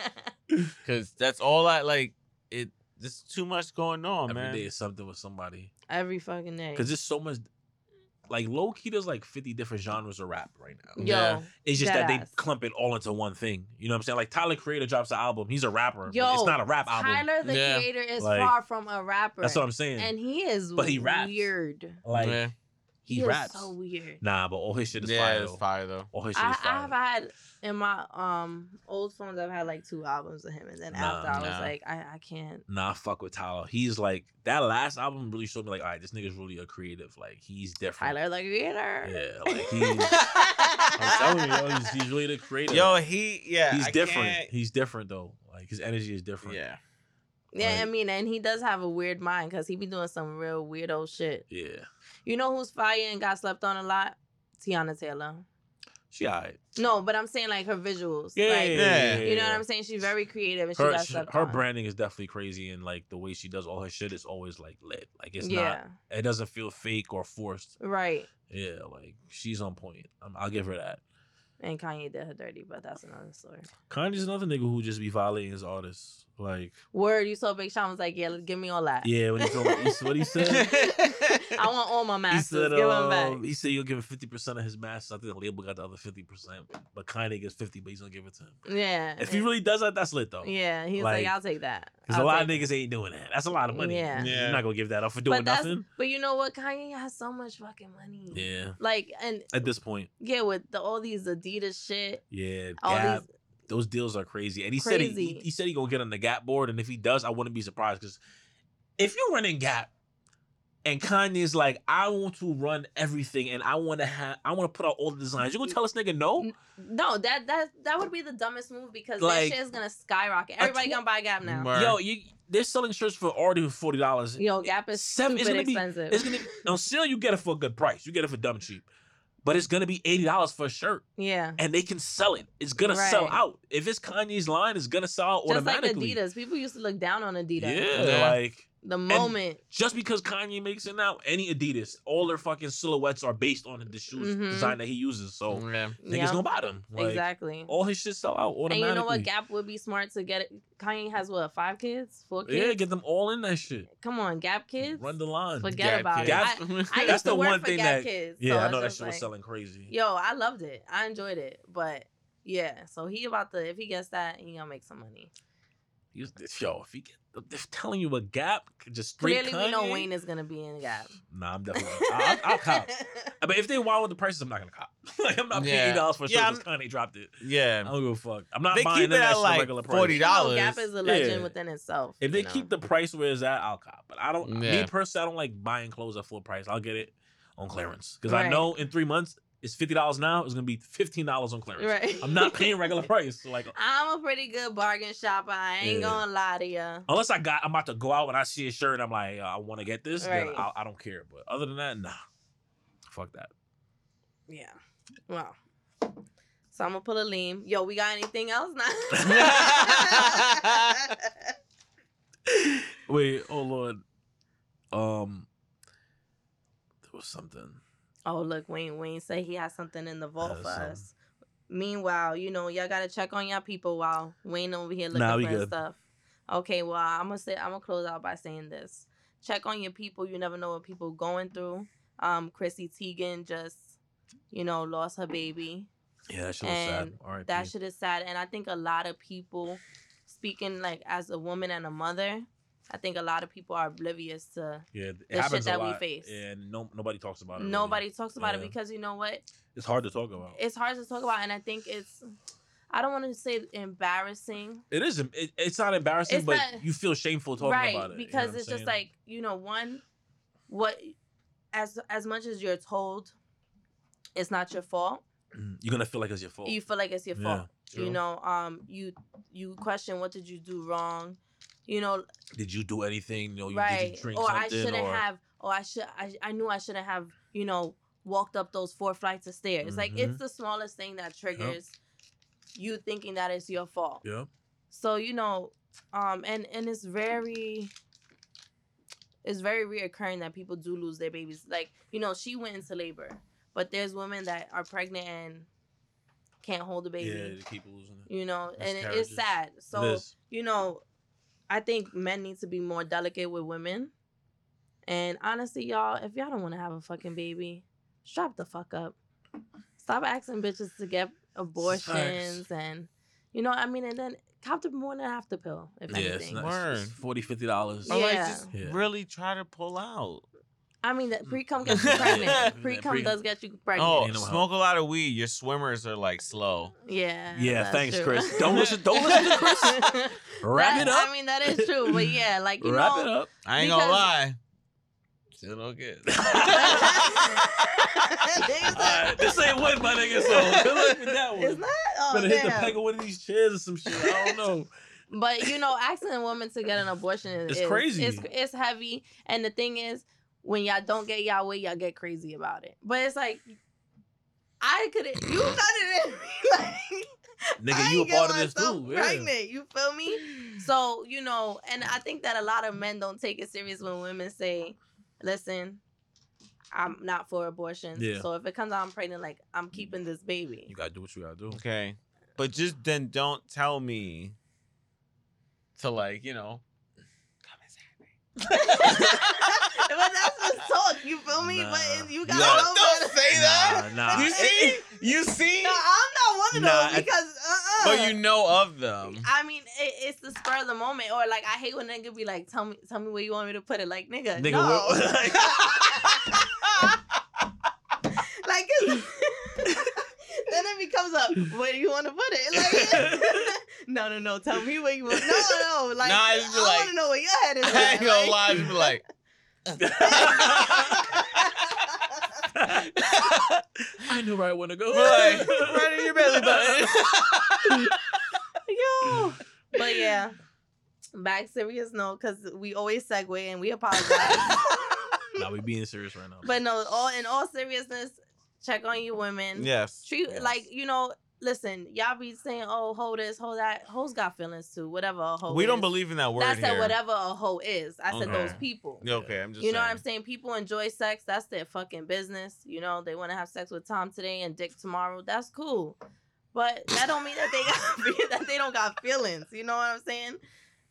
Because that's all I like. It. There's too much going on, Every man. day is something with somebody. every fucking day. Cause there's so much. Like low key, there's like 50 different genres of rap right now. Yo, Yeah. It's just that they clump it all into one thing. You know what I'm saying? Like Tyler Creator drops an album. He's a rapper. but Yo, it's not a rap album. Tyler the Yeah. Creator is Like, far from a rapper. That's what I'm saying. And he is But he raps. weird. like yeah, he, is raps. so weird. Nah, but all his shit is yeah, fire. Yeah, it's fire though. All his shit I, is fire. I've had in my um old phones. I've had like two albums of him, and then Nah, after I was like, I, I can't. Nah, fuck with Tyler. He's like that last album really showed me like, all right, this nigga's really a creative. Like he's different. Tyler the Creator. Yeah, like he's. I'm telling you, yo, he's, he's really the creative. Yo, he yeah, he's I different. can't- He's different though. Like his energy is different. Yeah, Yeah, I mean, and he does have a weird mind because he be doing some real weirdo shit. Yeah. You know who's fire and got slept on a lot? Teyana Taylor. She alright. No, but I'm saying like her visuals. Yeah, like, Yeah. You know what I'm saying? She's very creative and she Her got she- slept her on. branding is definitely crazy, and like the way she does all her shit is always like lit. Like it's yeah, not. It doesn't feel fake or forced. right. Yeah, like she's on point. Um, I'll give her that. And Kanye did her dirty, but that's another story. Kanye's another nigga who just be violating his artists. Like, Word, you saw Big Sean was like, yeah, give me all that. yeah, when he told me, he- what he said. I want all my He masters. said, give them back. um, he said he'll give him fifty percent of his masters. I think the label got the other fifty percent, but Kanye gets fifty, but he's gonna give it to him. Yeah. If he really does that, that's lit though. Yeah, he's like, Like, I'll take that. Because a I'll lot of take niggas ain't doing that. That's a lot of money. Yeah. Yeah. You're not gonna give that up for doing but nothing. But you know what? Kanye has so much fucking money. Yeah. Like, and At this point, yeah, with the, all these Adidas shit, yeah. all Gap, these. Those deals are crazy. And he said he, he, he said he gonna get on the Gap board, and if he does, I wouldn't be surprised. Because if you're running Gap, and Kanye's like, I want to run everything, and I want to have, I want to put out all the designs. You gonna tell this nigga no? No, that that that would be the dumbest move because Like, that shit is gonna skyrocket. Everybody tw- gonna buy Gap now. Word. Yo, you they're selling shirts for already forty dollars. Yo, Gap is Seven- it's gonna be- expensive. It's gonna be on sale. You get it for a good price. You get it for dumb cheap, but it's gonna be eighty dollars for a shirt. yeah. and they can sell it. It's gonna sell out. If it's Kanye's line, it's gonna sell out Just like automatically. Adidas. People used to look down on Adidas. Yeah, Yeah. like The moment. just because Kanye makes it now, any Adidas, all their fucking silhouettes are based on the shoes Mhm. design that he uses. So yeah. niggas Yeah, gonna buy them. Like, exactly. All his shit sell out automatically. And you know what? Gap would be smart to get it. Kanye has what? Five kids? Four kids? yeah, get them all in that shit. Come on, Gap kids. Run the line. Forget Gap about kids. it. I, Gap- I That's used to the work one for thing Gap that- kids. Yeah, so I know that just shit was selling crazy. Yo, I loved it. I enjoyed it. But yeah, so he about to if he gets that, he gonna make some money. He's- Yo, if he get, they're telling you a Gap, just straight Clearly, we know Wayne is gonna be in Gap. Nah, I'm definitely. I'll, I'll cop. But if they wild with the prices, I'm not gonna cop. like I'm not paying Yeah. eighty dollars for a shirt Yeah, because Kanye dropped it. Yeah, I yeah. don't give a fuck. I'm not They buying keep it that at like regular price. forty You know, dollars. Gap is a legend Yeah. within itself. If they know? keep the price where it's at, I'll cop. But I don't. Me personally, I don't like buying clothes at full price. I'll get it on clearance because I know in three months it's fifty dollars now. It's gonna be fifteen dollars on clearance. right, I'm not paying regular price. So like I'm a pretty good bargain shopper. I ain't Yeah. gonna lie to you. unless I got, I'm about to go out and I see a shirt and I'm like, I want to get this. Then Right. I, I don't care. But other than that, nah. Fuck that. Yeah. Wow. So I'm gonna pull a lean. Yo, we got anything else now? Wait, oh lord. Um, there was something. Oh, look, Wayne. Wayne said he has something in the vault for us. Meanwhile, you know, y'all gotta check on y'all people while Wayne over here looking Nah, for good. stuff. Okay, well, I'm gonna say I'm gonna close out by saying this. Check on your people. You never know what people going through. Um, Chrissy Teigen just, you know, lost her baby. Yeah, that shit was sad. That shit is sad and i think a lot of people speaking like as a woman and a mother i think a lot of people are oblivious to yeah, the shit that we face. and no nobody talks about it. really. nobody talks about Yeah. it because you know what It's hard to talk about. it's hard to talk about and i think it's i don't want to say embarrassing It is. It, it's not embarrassing, It's but not- you feel shameful talking right about it. you know because it's just like you know one what as as much as you're told it's not your fault Mm, you're gonna feel like it's your fault. you feel like it's your fault true. you know um you you question what did you do wrong you know Did you do anything? You know, you, right did you drink or i shouldn't or have or i should I, I knew i shouldn't have you know walked up those four flights of stairs. Like Mhm. it's the smallest thing that triggers you thinking that it's your fault. Yeah. so you know um and and it's very it's very reoccurring that people do lose their babies. Like you know she went into labor but there's women that are pregnant and can't hold a baby. Yeah, they keep losing it. you know and it- it's sad. So you know, I think men need to be more delicate with women. And honestly, y'all, if y'all don't want to have a fucking baby, strap the fuck up. Stop asking bitches to get abortions and you know, I mean, and then cop the more than half the pill, if Yeah, it's anything. not, Word. it's 40 50 dollars. Or like just Yeah. really try to pull out. I mean, the mm. pre cum gets you pregnant. Pre cum does get you pregnant. Oh, Ain't smoke a lot of weed. Your swimmers are like slow. Yeah. Yeah, thanks, true. Chris. Don't listen- don't listen to Chris. Wrap That- it up. I mean, that is true, but yeah, like you Wrap know, it up. I ain't gonna lie. Still don't get. Alright, this ain't what my nigga. So good luck with that one. It's not. Oh, Better hit the damn. peg of one of these chairs or some shit. I don't know. But you know, asking a woman to get an abortion is It's is- crazy. It's it's heavy, and the thing is, when y'all don't get y'all way, y'all get crazy about it. But it's like, I could have, you done it in like. Nigga, I you a get part of this myself too. Yeah. Pregnant, you feel me? So you know, and I think that a lot of men don't take it serious when women say, "Listen, I'm not for abortion. Yeah. So if it comes out I'm pregnant, like I'm keeping this baby." You gotta do what you gotta do. Okay, but just then don't tell me to like you know. but that's just talk, you feel me? Nah. But you You gotta gotta- know don't better. say that. Nah, nah. You see, you see, No, I'm not one of Nah, those because uh-uh. but you know of them. I mean, it, it's the spur of the moment, or like I hate when nigga be like, "Tell me, tell me where you want me to put it." Like, nigga, Nigga, no. what- like, 'cause- then it becomes a, where do you want to put it? Like, no, no, no. Tell me where you want. No, no. Like, Nah, I I just be like- want to know where your head is. I at, ain't gonna like- lie, just be like. I know where I want to go. Like, right in your belly button. Yo. But yeah, back serious note because we always segue and we apologize. nah, we being serious right now. but no, all in all seriousness, check on you women. yes. Treat yes. like you know. Listen, y'all be saying, "Oh, hoe this, hoe that." Hoes got feelings too. Whatever a hoe. we don't believe in that word I said here. whatever a hoe is. I said those people. Okay, I'm just. You know what. I'm saying? People enjoy sex. That's their fucking business. You know, they want to have sex with Tom today and Dick tomorrow. That's cool. But that don't mean that they got that they don't got feelings. You know what I'm saying?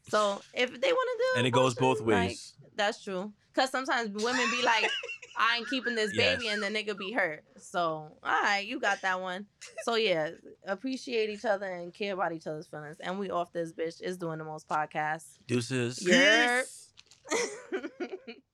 So if they want to do, and it goes both like, ways. That's true. Cause sometimes women be like, I ain't keeping this yes. baby, and the nigga be hurt. So, all right, you got that one. So yeah, appreciate each other and care about each other's feelings. And we off this bitch is doing the most podcast. Deuces. Yes.